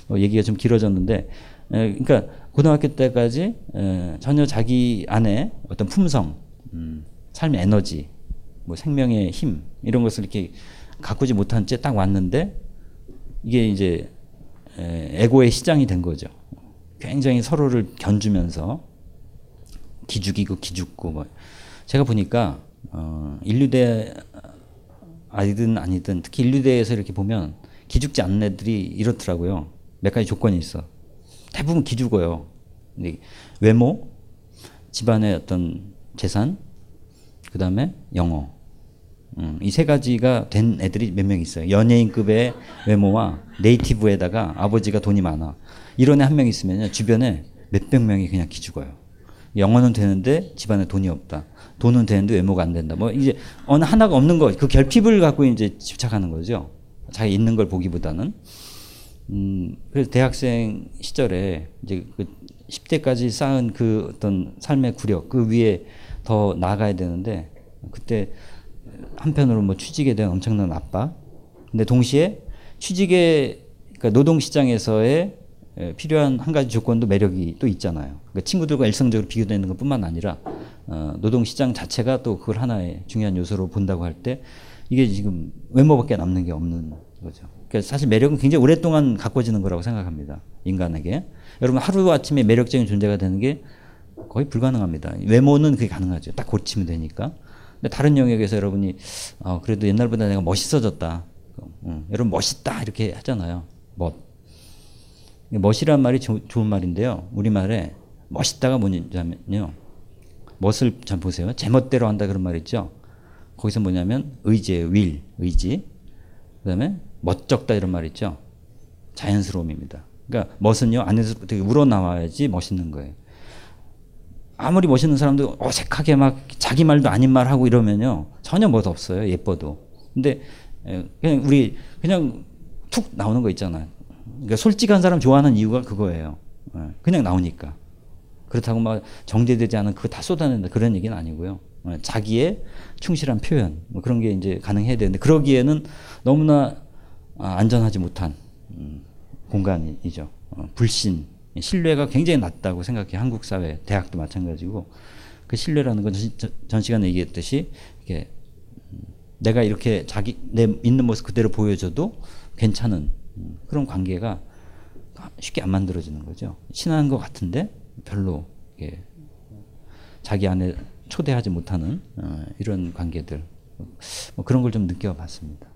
S4: 어, 얘기가 좀 길어졌는데, 에, 그러니까 고등학교 때까지 에, 전혀 자기 안에 어떤 품성, 음, 삶의 에너지, 뭐 생명의 힘 이런 것을 이렇게 가꾸지 못한 채 딱 왔는데 이게 이제 에, 에고의 시장이 된 거죠. 굉장히 서로를 견주면서 기죽이고 기죽고 뭐 제가 보니까 어, 인류대 아니든 아니든 특히 인류대에서 이렇게 보면 기죽지 않는 애들이 이렇더라고요. 몇 가지 조건이 있어. 대부분 기죽어요. 외모, 집안의 어떤 재산, 그 다음에 영어. 음, 이세 가지가 된 애들이 몇 명 있어요. 연예인급의 외모와 네이티브에다가 아버지가 돈이 많아. 이런 애 한 명 있으면 주변에 몇백 명이 그냥 기죽어요. 영어는 되는데 집안에 돈이 없다. 돈은 되는데 외모가 안 된다. 뭐 이제 어느 하나가 없는 거, 그 결핍을 갖고 이제 집착하는 거죠. 자기 있는 걸 보기보다는. 음, 그래서 대학생 시절에 이제 그 10대까지 쌓은 그 어떤 삶의 구력, 그 위에 더 나아가야 되는데, 그때 한편으로 뭐 취직에 대한 엄청난 압박, 근데 동시에 취직에, 그러니까 노동 시장에서의 에, 필요한 한 가지 조건도 매력이 또 있잖아요. 그러니까 친구들과 일상적으로 비교되는 것 뿐만 아니라, 어, 노동 시장 자체가 또 그걸 하나의 중요한 요소로 본다고 할 때, 이게 지금 외모밖에 남는 게 없는 거죠. 그러니까 사실 매력은 굉장히 오랫동안 가꿔지는 거라고 생각합니다. 인간에게. 여러분 하루 아침에 매력적인 존재가 되는 게 거의 불가능합니다. 외모는 그게 가능하죠. 딱 고치면 되니까. 근데 다른 영역에서 여러분이 어, 그래도 옛날보다 내가 멋있어졌다. 음, 여러분 멋있다 이렇게 하잖아요. 멋. 멋이란 말이 조, 좋은 말인데요. 우리말에 멋있다가 뭐냐면요. 멋을 잘 보세요. 제멋대로 한다 그런 말 있죠. 거기서 뭐냐면 의지예요. 윌, 의지. 그다음에 멋쩍다 이런 말 있죠. 자연스러움입니다. 그러니까 멋은요 안에서 되게 우러나와야지 멋있는 거예요. 아무리 멋있는 사람도 어색하게 막 자기 말도 아닌 말 하고 이러면요 전혀 멋 없어요 예뻐도. 근데 그냥 우리 그냥 툭 나오는 거 있잖아요. 그러니까 솔직한 사람 좋아하는 이유가 그거예요. 그냥 나오니까. 그렇다고 막 정제되지 않은 그거 다 쏟아낸다 그런 얘기는 아니고요. 자기의 충실한 표현 뭐 그런 게 이제 가능해야 되는데 그러기에는 너무나 안전하지 못한 음, 공간이죠. 어, 불신, 신뢰가 굉장히 낮다고 생각해 한국 사회, 대학도 마찬가지고 그 신뢰라는 건 전 시간에 얘기했듯이 이게 음, 내가 이렇게 자기 내 있는 모습 그대로 보여줘도 괜찮은 음, 그런 관계가 쉽게 안 만들어지는 거죠. 친한 것 같은데 별로 자기 안에 초대하지 못하는 어, 이런 관계들 뭐 그런 걸 좀 느껴봤습니다.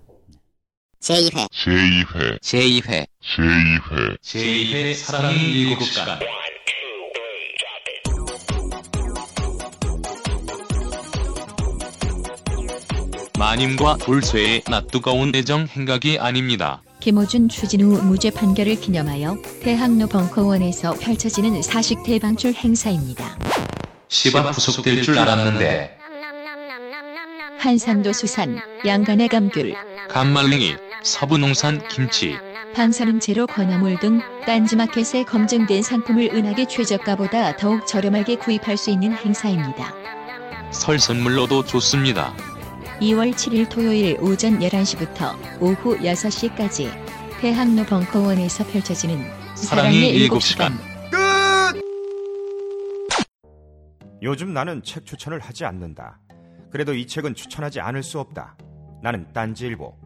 S7: 제2회.
S3: 제2회.
S7: 제2회.
S3: 제2회.
S7: 제2회 사랑의 일곱 시간.
S3: 마님과 돌쇠의 낯뜨거운 애정 행각이 아닙니다.
S2: 김호준 추진우 무죄 판결을 기념하여 대학로 벙커원에서 펼쳐지는 사식 대방출 행사입니다.
S7: 시바 후속될 줄 알았는데.
S2: 한산도 수산, 양간의 감귤,
S3: 감말랭이, 서부농산 김치,
S2: 방사능 제로 건어물 등 딴지마켓에 검증된 상품을 은하계 최저가보다 더욱 저렴하게 구입할 수 있는 행사입니다.
S3: 설 선물로도 좋습니다.
S2: 2월 7일 토요일 오전 11시부터 오후 6시까지 대학로 벙커원에서 펼쳐지는
S3: 사랑의 일곱 시간.
S8: 요즘 나는 책 추천을 하지 않는다. 그래도 이 책은 추천하지 않을 수 없다. 나는 딴지일보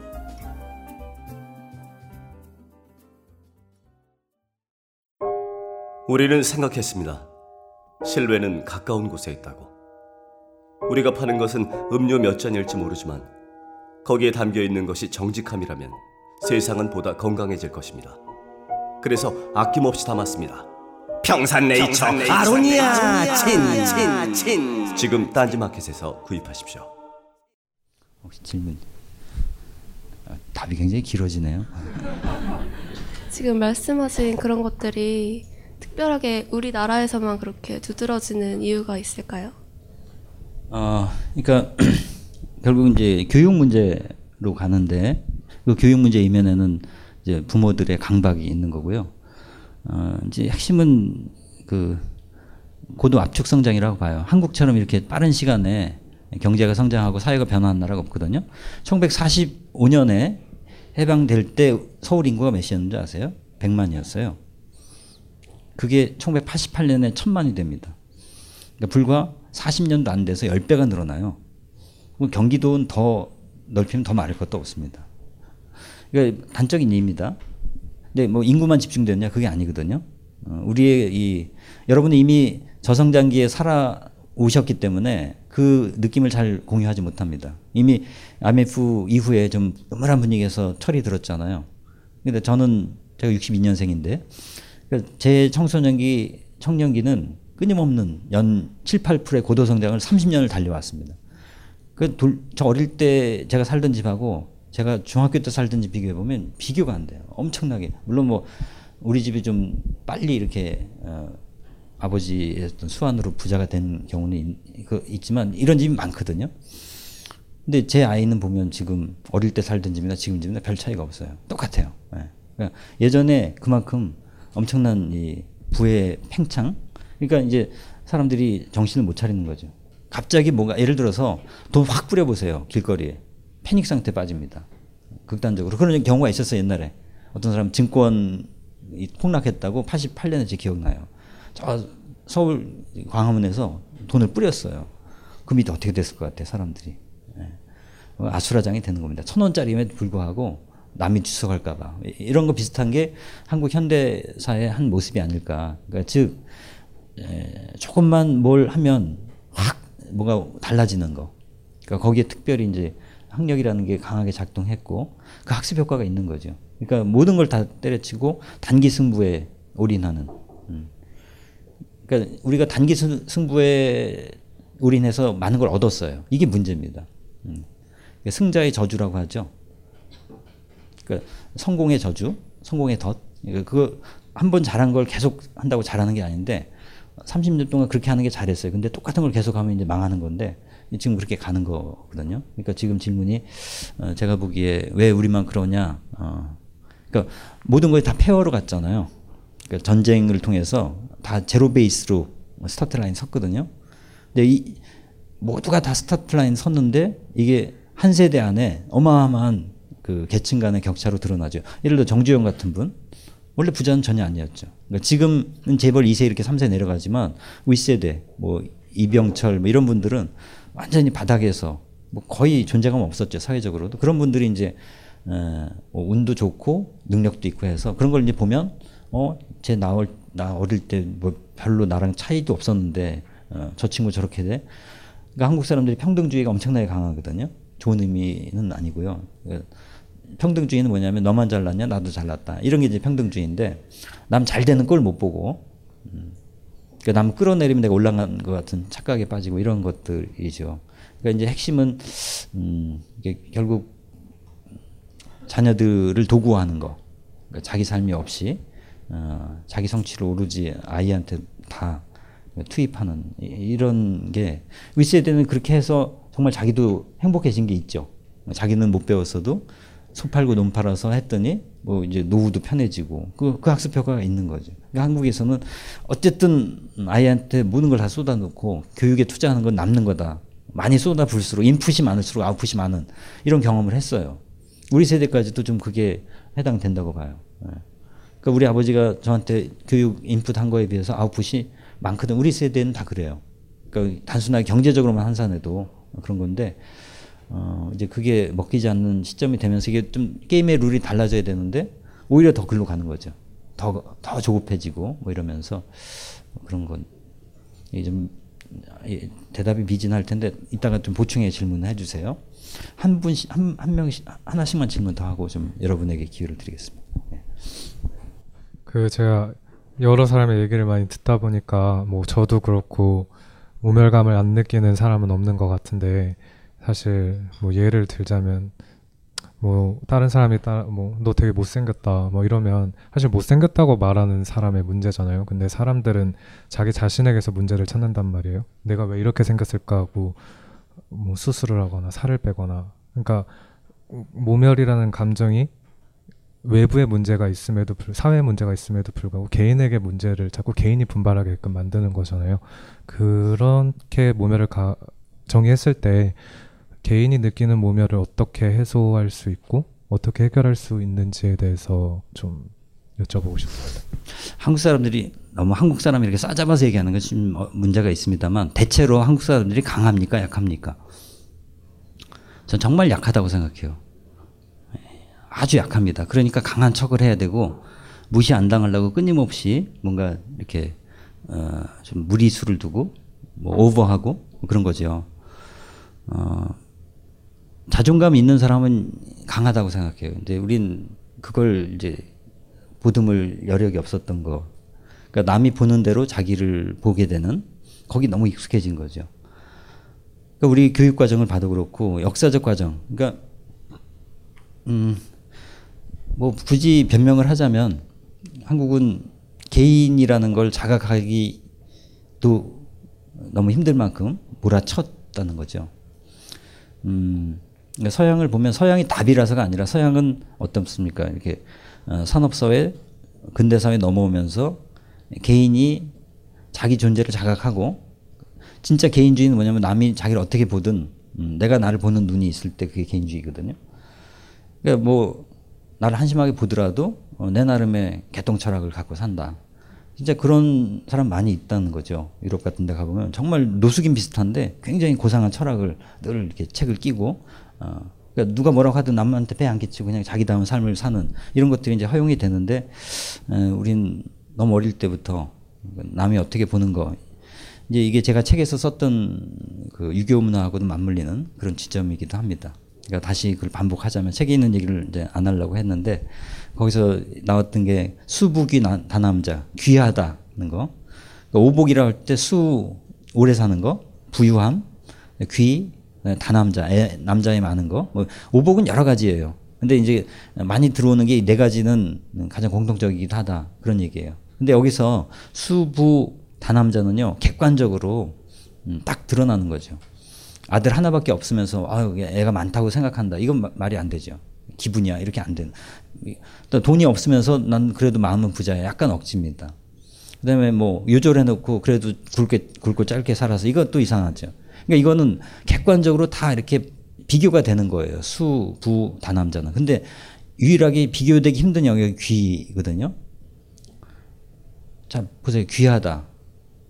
S9: 우리는 생각했습니다. 실외는 가까운 곳에 있다고. 우리가 파는 것은 음료 몇 잔일지 모르지만 거기에 담겨 있는 것이 정직함이라면 세상은 보다 건강해질 것입니다. 그래서 아낌없이 담았습니다. 평산네이처,
S10: 평산네이처
S9: 아로니아
S10: 아로니아
S9: 친,
S10: 친,
S9: 친. 지금 딴지마켓에서 구입하십시오.
S4: 혹시 질문? 아, 답이 굉장히 길어지네요.
S6: 지금 말씀하신 그런 것들이 특별하게 우리나라에서만 그렇게 두드러지는 이유가 있을까요?
S4: 어, 그러니까 결국 이제 교육 문제로 가는데 그 교육 문제 이면에는 이제 부모들의 강박이 있는 거고요. 어, 이제 핵심은 그 고도 압축 성장이라고 봐요. 한국처럼 이렇게 빠른 시간에 경제가 성장하고 사회가 변화한 나라가 없거든요. 1945년에 해방될 때 서울 인구가 몇이었는지 아세요? 100만이었어요. 그게 1988년에 1000만이 됩니다. 그러니까 불과 40년도 안 돼서 10배가 늘어나요. 경기도는 더 넓히면 더 많을 것도 없습니다. 그러니까 단적인 예입니다. 근데 뭐 인구만 집중됐냐 그게 아니거든요. 어, 우리의 이 여러분은 이미 저성장기에 살아 오셨기 때문에 그 느낌을 잘 공유하지 못합니다. 이미 IMF 이후에 좀 음울한 분위기에서 철이 들었잖아요. 근데 저는 제가 62년생인데 그러니까 제 청소년기 청년기는 끊임없는 연 7, 8%의 고도 성장을 30년을 달려왔습니다. 그 저 어릴 때 제가 살던 집하고 제가 중학교 때 살던 집 비교해 보면 비교가 안 돼요. 엄청나게. 물론 뭐 우리 집이 좀 빨리 이렇게 어, 아버지의 어떤 수완으로 부자가 된 경우는 있, 그 있지만 이런 집이 많거든요. 근데 제 아이는 보면 지금 어릴 때 살던 집이나 지금 집이나 별 차이가 없어요. 똑같아요. 예. 그러니까 예전에 그만큼 엄청난 이 부의 팽창. 그러니까 이제 사람들이 정신을 못 차리는 거죠. 갑자기 뭔가 예를 들어서 돈 확 뿌려보세요 길거리에 패닉 상태 빠집니다. 극단적으로 그런 경우가 있었어요 옛날에 어떤 사람 증권 폭락했다고 88년에 제 기억나요. 저 서울 광화문에서 돈을 뿌렸어요. 그 밑에 어떻게 됐을 것 같아 사람들이 예. 아수라장이 되는 겁니다. 천 원짜리임에도 불구하고 남이 주석할까봐 이런 거 비슷한 게 한국 현대사의 한 모습이 아닐까. 그러니까 즉 에, 조금만 뭘 하면 확 뭐가 달라지는 거. 그러니까 거기에 특별히 이제 학력이라는 게 강하게 작동했고 그 학습 효과가 있는 거죠. 그러니까 모든 걸 다 때려치고 단기 승부에 올인하는. 음. 그러니까 우리가 단기 승부에 올인해서 많은 걸 얻었어요. 이게 문제입니다. 음. 승자의 저주라고 하죠. 그러니까 성공의 저주, 성공의 덫. 그러니까 그거 한 번 잘한 걸 계속 한다고 잘하는 게 아닌데 30년 동안 그렇게 하는 게 잘했어요. 근데 똑같은 걸 계속 하면 이제 망하는 건데 지금 그렇게 가는 거거든요. 그러니까 지금 질문이 어 제가 보기에 왜 우리만 그러냐. 어 그러니까 모든 것이 다 폐허로 갔잖아요. 그러니까 전쟁을 통해서 다 zero base로 스타트 라인 섰거든요. 근데 이 모두가 다 스타트 라인 섰는데 이게 한 세대 안에 어마어마한 그 계층 간의 격차로 드러나죠. 예를 들어 정주영 같은 분 원래 부자는 전혀 아니었죠. 그러니까 지금은 재벌 2세 이렇게 3세 내려가지만 윗세대 뭐 이병철 뭐 이런 분들은 완전히 바닥에서 뭐 거의 존재감 없었죠 사회적으로도 그런 분들이 이제 어, 뭐 운도 좋고 능력도 있고 해서 그런 걸 이제 보면 어제 나올 나 어릴 때 뭐 별로 나랑 차이도 없었는데 어, 저 친구 저렇게 돼. 그러니까 한국 사람들이 평등주의가 엄청나게 강하거든요. 좋은 의미는 아니고요. 그러니까 평등주의는 뭐냐면 너만 잘났냐 나도 잘났다 이런 게 이제 평등주의인데 남 잘 되는 걸못 보고 음. 그러니까 남 끌어내리면 내가 올라간 것 같은 착각에 빠지고 이런 것들이죠. 그러니까 이제 핵심은 음 결국 자녀들을 도구화하는 거. 그러니까 자기 삶이 없이 어, 자기 성취를 오로지 아이한테 다 투입하는 이- 이런 게 윗세대는 그렇게 해서 정말 자기도 행복해진 게 있죠. 자기는 못 배웠어도 소 팔고 논 팔아서 했더니 뭐 이제 노후도 편해지고 그, 그 학습 효과가 있는 거죠. 그러니까 한국에서는 어쨌든 아이한테 모든 걸 다 쏟아놓고 교육에 투자하는 건 남는 거다. 많이 쏟아 부을수록 인풋이 많을수록 아웃풋이 많은 이런 경험을 했어요. 우리 세대까지도 좀 그게 해당된다고 봐요. 예. 그러니까 우리 아버지가 저한테 교육 인풋 한 거에 비해서 아웃풋이 많거든. 우리 세대는 다 그래요. 그러니까 단순하게 경제적으로만 환산해도 그런 건데 어 이제 그게 먹히지 않는 시점이 되면서 이게 좀 게임의 룰이 달라져야 되는데 오히려 더 글로 가는 거죠. 더 더 조급해지고 뭐 이러면서 그런 건 이게 좀 예, 대답이 미진할 텐데 이따가 좀 보충해 질문을 해주세요. 한 분씩 한, 한 명씩 하나씩만 질문 더 하고 좀 여러분에게 기회를 드리겠습니다. 네.
S5: 그 제가 여러 사람의 얘기를 많이 듣다 보니까 뭐 저도 그렇고 모멸감을 안 느끼는 사람은 없는 것 같은데 사실 뭐 예를 들자면 뭐 다른 사람이 따뭐너 되게 못생겼다 뭐 이러면 사실 못생겼다고 말하는 사람의 문제잖아요. 근데 사람들은 자기 자신에게서 문제를 찾는단 말이에요. 내가 왜 이렇게 생겼을까 하고 뭐 수술을 하거나 살을 빼거나 그러니까 모멸이라는 감정이 외부의 문제가 있음에도 불 사회 문제가 있음에도 불구하고 개인에게 문제를 자꾸 개인이 분발하게끔 만드는 거잖아요. 그렇게 모멸을 가, 정의했을 때 개인이 느끼는 모멸을 어떻게 해소할 수 있고 어떻게 해결할 수 있는지에 대해서 좀 여쭤보고 싶습니다.
S4: 한국 사람들이 너무 한국 사람이 이렇게 싸잡아서 얘기하는 것이 좀 문제가 있습니다만 대체로 한국 사람들이 강합니까 약합니까? 전 정말 약하다고 생각해요. 아주 약합니다. 그러니까 강한 척을 해야 되고 무시 안 당하려고 끊임없이 뭔가 이렇게 어, 좀 무리수를 두고 뭐 오버하고 그런 거죠. 어, 자존감 있는 사람은 강하다고 생각해요. 근데 우린 그걸 이제 보듬을 여력이 없었던 거. 그러니까 남이 보는 대로 자기를 보게 되는 거기 너무 익숙해진 거죠. 그러니까 우리 교육 과정을 봐도 그렇고 역사적 과정. 그러니까 음, 뭐 굳이 변명을 하자면 한국은 개인이라는 걸 자각하기도 너무 힘들 만큼 몰아쳤다는 거죠. 음, 서양을 보면 서양이 답이라서가 아니라 서양은 어떻습니까? 이렇게 어, 산업사회, 근대사회 넘어오면서 개인이 자기 존재를 자각하고 진짜 개인주의는 뭐냐면 남이 자기를 어떻게 보든 음, 내가 나를 보는 눈이 있을 때 그게 개인주의거든요. 그러니까 뭐 나를 한심하게 보더라도 어, 내 나름의 개똥 철학을 갖고 산다. 진짜 그런 사람 많이 있다는 거죠. 유럽 같은 데 가보면 정말 노숙인 비슷한데 굉장히 고상한 철학을 늘 이렇게 책을 끼고 어, 그러니까 누가 뭐라고 하든 남한테 배 안 끼치고 그냥 자기다운 삶을 사는 이런 것들이 이제 허용이 되는데 에, 우린 너무 어릴 때부터 남이 어떻게 보는 거. 이제 이게 제가 책에서 썼던 그 유교 문화하고도 맞물리는 그런 지점이기도 합니다. 그러니까 다시 그걸 반복하자면 책에 있는 얘기를 이제 안 하려고 했는데 거기서 나왔던 게 수북이 나- 다남자 귀하다는 거. 그러니까 오복이라고 할때 수 오래 사는 거 부유함 귀 다남자 애, 남자애 많은 거 뭐 오복은 여러 가지예요. 근데 이제 많이 들어오는 게이네 가지는 가장 공통적이기도 하다 그런 얘기예요. 근데 여기서 수부 다남자는요 객관적으로 음, 딱 드러나는 거죠. 아들 하나밖에 없으면서 아유 애가 많다고 생각한다. 이건 마- 말이 안 되죠. 기분이야 이렇게 안 되는. 또 돈이 없으면서 난 그래도 마음은 부자야. 약간 억지입니다. 그다음에 뭐 요절해놓고 그래도 굵게 굵고 짧게 살아서 이것도 이상하죠. 그러니까 이거는 객관적으로 다 이렇게 비교가 되는 거예요. 수, 부, 다남자는. 근데 유일하게 비교되기 힘든 영역이 귀거든요. 자 보세요. 귀하다.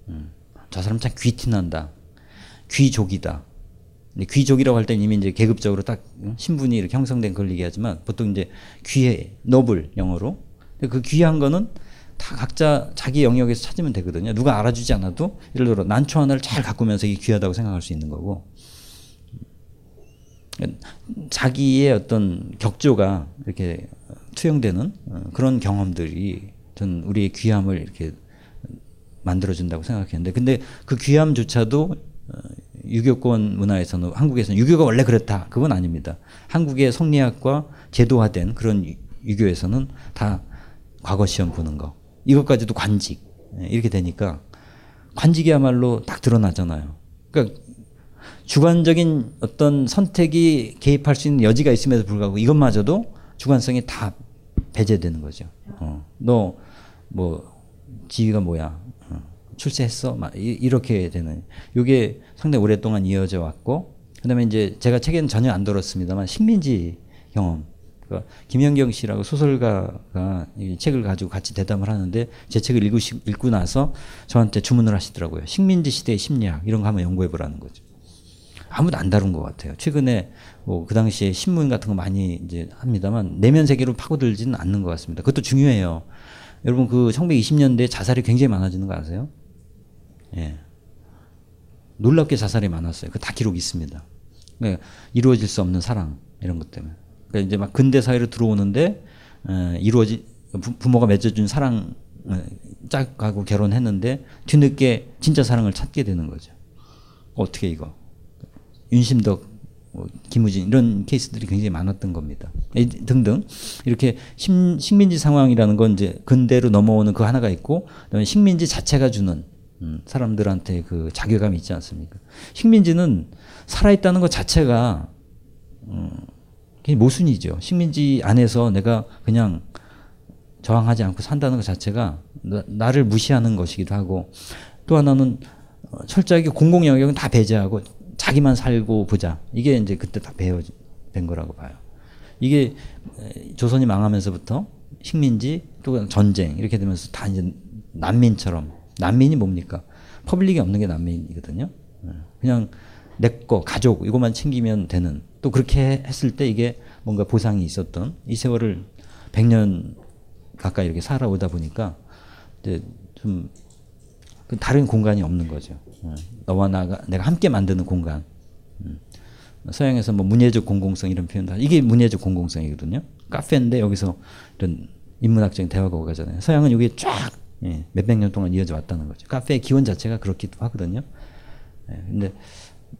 S4: 음, 저 사람 참 귀티난다. 귀족이다. 귀족이라고 할 때는 이미 이제 계급적으로 딱 응? 신분이 이렇게 형성된 걸 얘기하지만 보통 이제 귀해, 노블 영어로. 그 귀한 거는 다 각자 자기 영역에서 찾으면 되거든요. 누가 알아주지 않아도 예를 들어 난초 하나를 잘 가꾸면서 이게 귀하다고 생각할 수 있는 거고. 자기의 어떤 격조가 이렇게 투영되는 어, 그런 경험들이 전 우리의 귀함을 이렇게 만들어준다고 생각했는데 근데 그 귀함조차도 어, 유교권 문화에서는 한국에서는 유교가 원래 그렇다 그건 아닙니다. 한국의 성리학과 제도화된 그런 유- 유교에서는 다 과거 시험 보는 거 이것까지도 관직 예, 이렇게 되니까 관직이야말로 딱 드러나잖아요. 그러니까 주관적인 어떤 선택이 개입할 수 있는 여지가 있음에도 불구하고 이것마저도 주관성이 다 배제되는 거죠. 어. 너뭐 지위가 뭐야? 어. 출세했어? 막 이, 렇게 되는. 이게 상당히 오랫동안 이어져 왔고, 그 다음에 이제 제가 책에는 전혀 안 들었습니다만 식민지 경험. 그러니까 김연경 씨라고 소설가가 이 책을 가지고 같이 대담을 하는데 제 책을 읽고, 읽고 나서 저한테 주문을 하시더라고요. 식민지 시대의 심리학 이런 거 한번 연구해 보라는 거죠. 아무도 안 다룬 것 같아요. 최근에 뭐 그 당시에 신문 같은 거 많이 이제 합니다만 내면 세계로 파고들지는 않는 것 같습니다. 그것도 중요해요. 여러분 그 1920년대 자살이 굉장히 많아지는 거 아세요? 예. 놀랍게 자살이 많았어요. 그 다 기록 있습니다. 그러니까 이루어질 수 없는 사랑 이런 것 때문에. 그러니까 이제 막 근대 사회로 들어오는데 에, 이루어지 부모가 맺어준 사랑 짝하고 결혼했는데 뒤늦게 진짜 사랑을 찾게 되는 거죠. 어떻게 이거? 윤심덕, 뭐 김우진 이런 케이스들이 굉장히 많았던 겁니다. 등등 이렇게 심, 식민지 상황이라는 건 이제 근대로 넘어오는 그 하나가 있고 그다음에 식민지 자체가 주는 음, 사람들한테 그 자괴감이 있지 않습니까? 식민지는 살아있다는 것 자체가 음, 모순이죠. 식민지 안에서 내가 그냥 저항하지 않고 산다는 것 자체가 나, 를 무시하는 것이기도 하고 또 하나는 어, 철저하게 공공 영역은 다 배제하고 자기만 살고 보자. 이게 이제 그때 다 배워된 거라고 봐요. 이게 조선이 망하면서부터 식민지 또 전쟁 이렇게 되면서 다 이제 난민처럼 난민이 뭡니까? public이 없는 게 난민이거든요. 예. 그냥 내 거 가족 이것만 챙기면 되는 또 그렇게 했을 때 이게 뭔가 보상이 있었던 이 세월을 100년 가까이 이렇게 살아오다 보니까 이제 좀그 다른 공간이 없는 거죠. 예. 너와 나가 내가 함께 만드는 공간. 음. 서양에서 뭐 문예적 공공성 이런 표현도 이게 문예적 공공성이거든요. 카페인데 여기서 이런 인문학적인 대화가 오가잖아요. 서양은 이게 쫙 예, 몇백 년 동안 이어져 왔다는 거죠. 카페의 기원 자체가 그렇기도 하거든요. 예, 근데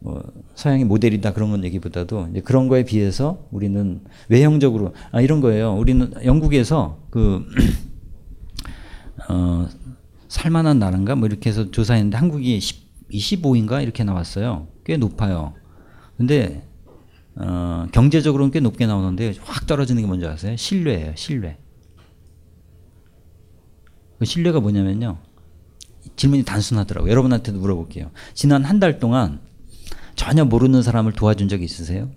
S4: 뭐 서양의 모델이다 그런 건 얘기보다도 이제 그런 거에 비해서 우리는 외형적으로 아 이런 거예요. 우리는 영국에서 그 어, 살만한 나라인가 뭐 이렇게 해서 조사했는데 한국이 10, 25인가 이렇게 나왔어요. 꽤 높아요. 근데 어, 경제적으로는 꽤 높게 나오는데 확 떨어지는 게 뭔지 아세요? 신뢰예요. 신뢰. 그 신뢰가 뭐냐면요. 질문이 단순하더라고요. 여러분한테도 물어볼게요. 지난 한 달 동안 전혀 모르는 사람을 도와준 적이 있으세요?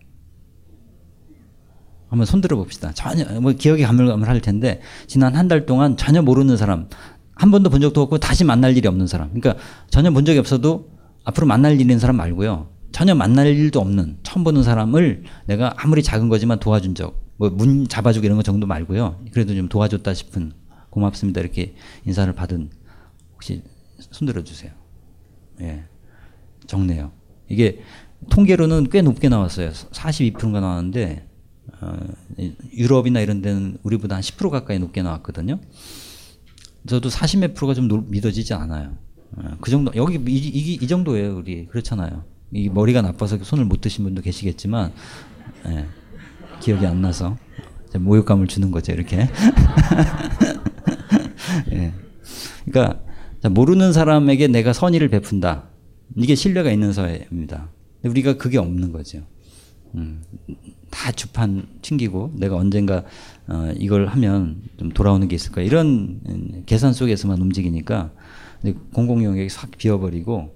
S4: 한번 손들어 봅시다. 전혀 뭐 기억이 가물가물할 텐데 지난 한 달 동안 전혀 모르는 사람 한 번도 본 적도 없고 다시 만날 일이 없는 사람. 그러니까 전혀 본 적이 없어도 앞으로 만날 일이 있는 사람 말고요. 전혀 만날 일도 없는 처음 보는 사람을 내가 아무리 작은 거지만 도와준 적, 뭐 문 잡아주고 이런 거 정도 말고요. 그래도 좀 도와줬다 싶은 고맙습니다 이렇게 인사를 받은 혹시 손들어 주세요. 예, 적네요. 이게 통계로는 꽤 높게 나왔어요. 42%가 나왔는데 어, 유럽이나 이런 데는 우리보다 한 10% 가까이 높게 나왔거든요. 저도 40몇 프로가 좀 믿어지지 않아요. 예, 그 정도 여기 이, 이, 이 정도예요 우리 그렇잖아요. 이 머리가 나빠서 손을 못 드신 분도 계시겠지만 예, 기억이 안 나서 모욕감을 주는 거죠 이렇게. 예. 그러니까 모르는 사람에게 내가 선의를 베푼다. 이게 신뢰가 있는 사회입니다. 우리가 그게 없는 거죠. 음, 다 주판 챙기고 내가 언젠가 어, 이걸 하면 좀 돌아오는 게 있을 거야. 이런 음, 계산 속에서만 움직이니까 공공 영역이 싹 비워버리고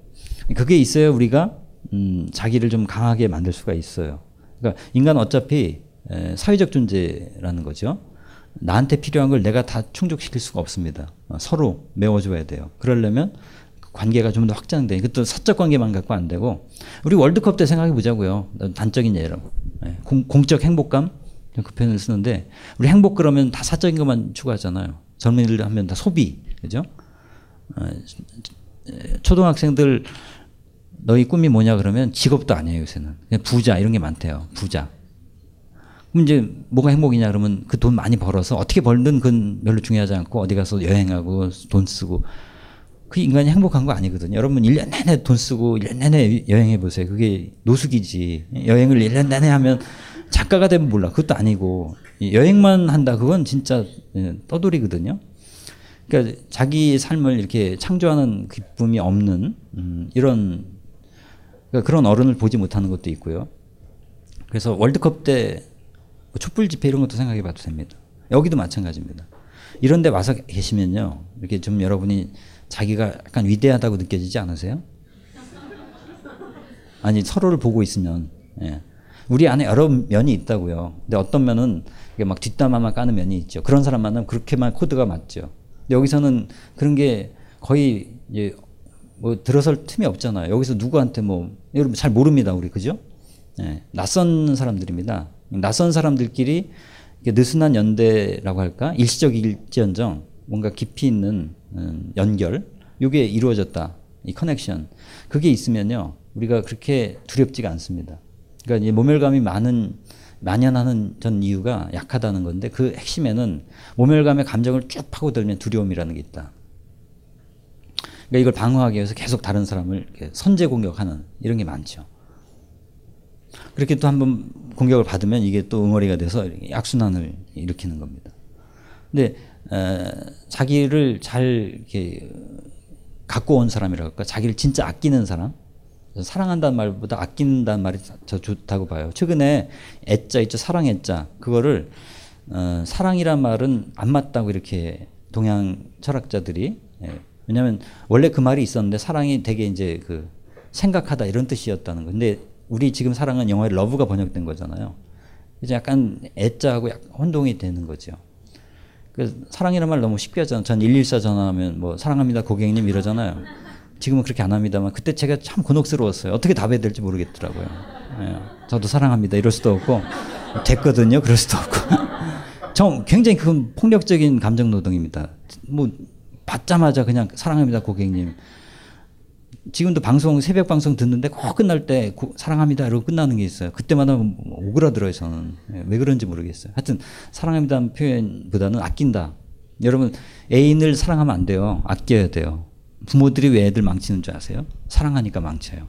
S4: 그게 있어야 우리가 음, 자기를 좀 강하게 만들 수가 있어요. 그러니까 인간 어차피 에, 사회적 존재라는 거죠. 나한테 필요한 걸 내가 다 충족시킬 수가 없습니다. 어, 서로 메워줘야 돼요. 그러려면 관계가 좀 더 확장돼. 이것도 사적 관계만 갖고 안 되고 우리 월드컵 때 생각해 보자고요. 단적인 예로 네. 공, 공적 행복감 그 표현을 쓰는데 우리 행복 그러면 다 사적인 것만 추구하잖아요. 젊은이들 하면 다 소비, 그죠? 어, 초등학생들 너희 꿈이 뭐냐 그러면 직업도 아니에요 요새는 그냥 부자 이런 게 많대요. 부자. 그럼 이제 뭐가 행복이냐 그러면 그 돈 많이 벌어서 어떻게 벌든 그건 별로 중요하지 않고 어디 가서 여행하고 돈 쓰고 그 인간이 행복한 거 아니거든요. 여러분 1년 내내 돈 쓰고 1년 내내 여행해 보세요. 그게 노숙이지. 여행을 1년 내내 하면 작가가 되면 몰라. 그것도 아니고 여행만 한다 그건 진짜 예, 떠돌이거든요. 그러니까 자기 삶을 이렇게 창조하는 기쁨이 없는 음, 이런 그러니까 그런 어른을 보지 못하는 것도 있고요. 그래서 월드컵 때 촛불 집회 이런 것도 생각해 봐도 됩니다. 여기도 마찬가지입니다. 이런 데 와서 계시면요. 이렇게 좀 여러분이 자기가 약간 위대하다고 느껴지지 않으세요? 아니 서로를 보고 있으면 예. 우리 안에 여러 면이 있다고요. 근데 어떤 면은 이게 막 뒷담화만 까는 면이 있죠. 그런 사람 만나면 그렇게만 코드가 맞죠. 근데 여기서는 그런 게 거의 이제 뭐 들어설 틈이 없잖아요. 여기서 누구한테 뭐 여러분 잘 모릅니다, 우리 그죠? 예. 낯선 사람들입니다. 낯선 사람들끼리 느슨한 연대라고 할까 일시적 일지언정 뭔가 깊이 있는 음, 연결 이게 이루어졌다 이 커넥션 그게 있으면요 우리가 그렇게 두렵지가 않습니다. 그러니까 모멸감이 많은 만연하는 전 이유가 약하다는 건데 그 핵심에는 모멸감의 감정을 쭉 파고들면 두려움이라는 게 있다. 그러니까 이걸 방어하기 위해서 계속 다른 사람을 선제 공격하는 이런 게 많죠. 그렇게 또 한번 공격을 받으면 이게 또 응어리가 돼서 약순환을 일으키는 겁니다. 근데 에, 자기를 잘 이렇게 가꿔 온 사람이라고 할까, 자기를 진짜 아끼는 사람, 사랑한다는 말보다 아낀다는 말이 더 좋다고 봐요. 최근에 애자 있죠, 사랑 애자 그거를 어, 사랑이란 말은 안 맞다고 이렇게 동양 철학자들이 예. 왜냐하면 원래 그 말이 있었는데 사랑이 되게 이제 그 생각하다 이런 뜻이었다는 거. 근데 우리 지금 사랑은 영어에 love가 번역된 거잖아요. 이제 약간 애자하고 혼동이 되는 거죠. 그 사랑이라는 말 너무 쉽게 하잖아요. 전 114 전화하면 뭐 사랑합니다 고객님 이러잖아요. 지금은 그렇게 안 합니다만 그때 제가 참 곤혹스러웠어요. 어떻게 답해야 될지 모르겠더라고요. 예. 저도 사랑합니다 이럴 수도 없고 됐거든요 그럴 수도 없고 정 굉장히 그 폭력적인 감정 노동입니다. 뭐 받자마자 그냥 사랑합니다 고객님 지금도 방송 새벽 방송 듣는데 꼭 끝날 때 고, 사랑합니다 이러고 끝나는 게 있어요. 그때마다 뭐 오그라들어요 저는 예, 왜 그런지 모르겠어요. 하여튼 사랑합니다는 표현보다는 아낀다. 여러분 애인을 사랑하면 안 돼요. 아껴야 돼요. 부모들이 왜 애들 망치는 줄 아세요? 사랑하니까 망쳐요.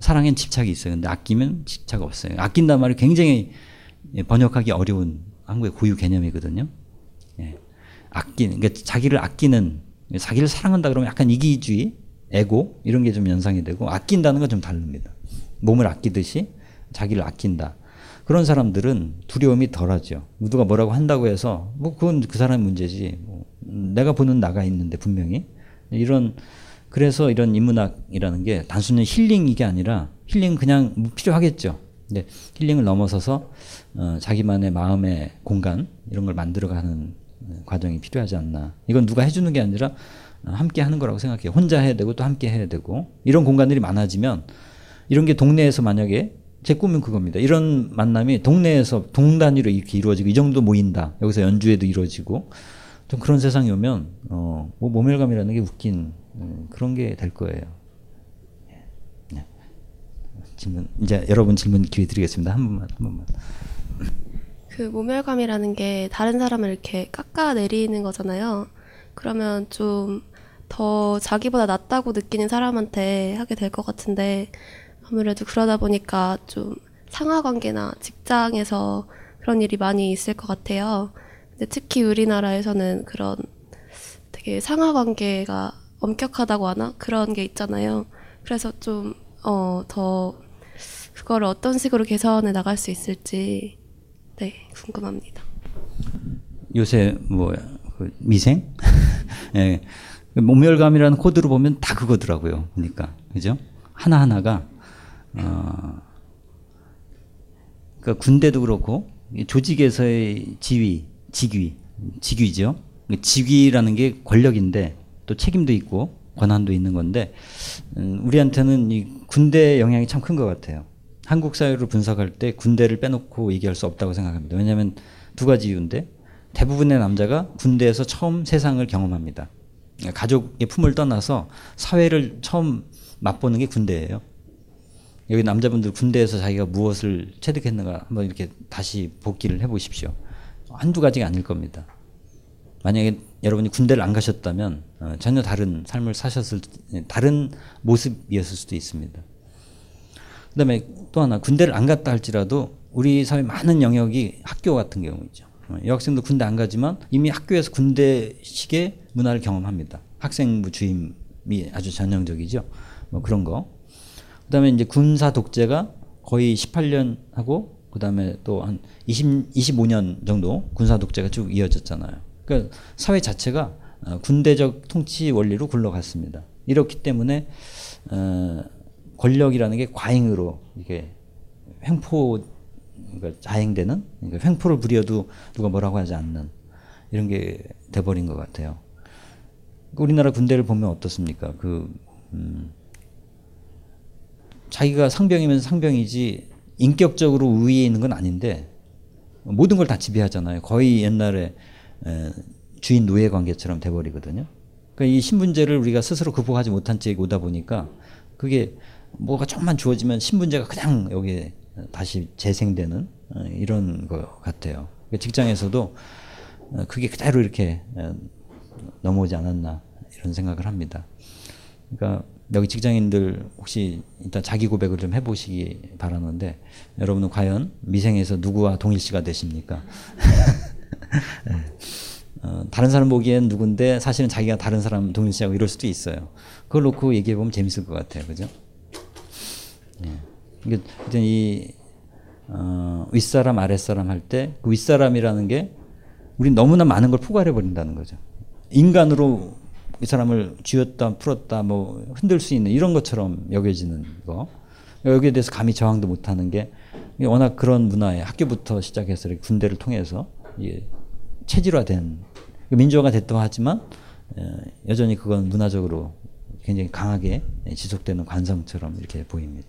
S4: 사랑엔 집착이 있어요. 근데 아끼면 집착 없어요. 아낀단 말이 굉장히 번역하기 어려운 한국의 고유 개념이거든요. 예. 아끼는, 그러니까 자기를 아끼는, 자기를 사랑한다 그러면 약간 이기주의, 에고 이런 게 좀 연상이 되고 아낀다는 건 좀 다릅니다. 몸을 아끼듯이 자기를 아낀다. 그런 사람들은 두려움이 덜하죠. 누가 뭐라고 한다고 해서 뭐 그건 그 사람 문제지. 뭐 내가 보는 나가 있는데 분명히 이런 그래서 이런 인문학이라는 게 단순히 힐링 이게 아니라 힐링 그냥 필요하겠죠. 근데 힐링을 넘어서서 어, 자기만의 마음의 공간 이런 걸 만들어가는 과정이 필요하지 않나. 이건 누가 해주는 게 아니라 함께 하는 거라고 생각해요. 혼자 해야 되고 또 함께 해야 되고 이런 공간들이 많아지면 이런 게 동네에서 만약에 제 꿈은 그겁니다. 이런 만남이 동네에서 동단위로 이렇게 이루어지고 이 정도 모인다. 여기서 연주회도 이루어지고 좀 그런 세상이 오면 어, 뭐 모멸감이라는 게 웃긴 음, 그런 게 될 거예요. 네. 질문 이제 여러분 질문 기회 드리겠습니다. 한 번만 한 번만.
S6: 그 모멸감이라는 게 다른 사람을 이렇게 깎아 내리는 거잖아요. 그러면 좀 더 자기보다 낫다고 느끼는 사람한테 하게 될 것 같은데 아무래도 그러다 보니까 좀 상하 관계나 직장에서 그런 일이 많이 있을 것 같아요. 근데 특히 우리나라에서는 그런 되게 상하 관계가 엄격하다고 하나 그런 게 있잖아요. 그래서 좀 어 더 그거를 어떤 식으로 개선해 나갈 수 있을지 네 궁금합니다.
S4: 요새 뭐 미생? 예. 모멸감이라는 코드로 보면 다 그거더라고요. 그러니까 그죠? 하나 하나가 어, 그러니까 군대도 그렇고 조직에서의 지위, 직위, 직위죠. 직위라는 게 권력인데 또 책임도 있고 권한도 있는 건데 음, 우리한테는 이 군대 영향이 참 큰 것 같아요. 한국 사회를 분석할 때 군대를 빼놓고 얘기할 수 없다고 생각합니다. 왜냐하면 두 가지 이유인데 대부분의 남자가 군대에서 처음 세상을 경험합니다. 가족의 품을 떠나서 사회를 처음 맛보는 게 군대예요. 여기 남자분들 군대에서 자기가 무엇을 체득했는가 한번 이렇게 다시 복기를 해보십시오. 한두 가지가 아닐 겁니다. 만약에 여러분이 군대를 안 가셨다면 어, 전혀 다른 삶을 사셨을 다른 모습이었을 수도 있습니다. 그다음에 또 하나 군대를 안 갔다 할지라도 우리 사회 많은 영역이 학교 같은 경우이죠. 어, 여학생도 군대 안 가지만 이미 학교에서 군대식의 문화를 경험합니다. 학생부 주임이 아주 전형적이죠. 뭐 그런 거. 그다음에 이제 군사 독재가 거의 18년 하고 그다음에 또 한 20, 25년 정도 군사 독재가 쭉 이어졌잖아요. 그러니까 사회 자체가 어, 군대적 통치 원리로 굴러갔습니다. 이렇기 때문에 어, 권력이라는 게 과잉으로 이게 횡포 그러니까 자행되는 그러니까 횡포를 부려도 누가 뭐라고 하지 않는 이런 게 돼버린 것 같아요. 우리나라 군대를 보면 어떻습니까? 그 음, 자기가 상병이면 상병이지 인격적으로 우위에 있는 건 아닌데 모든 걸 다 지배하잖아요. 거의 옛날에 에, 주인 노예 관계처럼 돼버리거든요. 그러니까 이 신분제를 우리가 스스로 극복하지 못한 채 오다 보니까 그게 뭐가 조금만 주어지면 신분제가 그냥 여기에 다시 재생되는 어, 이런 것 같아요. 그러니까 직장에서도 어, 그게 그대로 이렇게 어, 넘어오지 않았나 이런 생각을 합니다. 그러니까 여기 직장인들 혹시 일단 자기 고백을 좀 해보시기 바라는데 여러분은 과연 미생에서 누구와 동일시가 되십니까? 네. 어, 다른 사람 보기엔 누군데 사실은 자기가 다른 사람 동일시하고 이럴 수도 있어요. 그걸 놓고 얘기해 보면 재밌을 것 같아요, 그죠? 네. 그러니까 이 어, 윗사람 아랫사람 할 때 그 윗사람이라는 게 우리 너무나 많은 걸 포괄해 버린다는 거죠. 인간으로 이 사람을 쥐었다 풀었다 뭐 흔들 수 있는 이런 것처럼 여겨지는 거 여기에 대해서 감히 저항도 못하는 게 워낙 그런 문화에 학교부터 시작해서 군대를 통해서 체질화된 민주화가 됐다고 하지만 여전히 그건 문화적으로 굉장히 강하게 지속되는 관성처럼 이렇게 보입니다.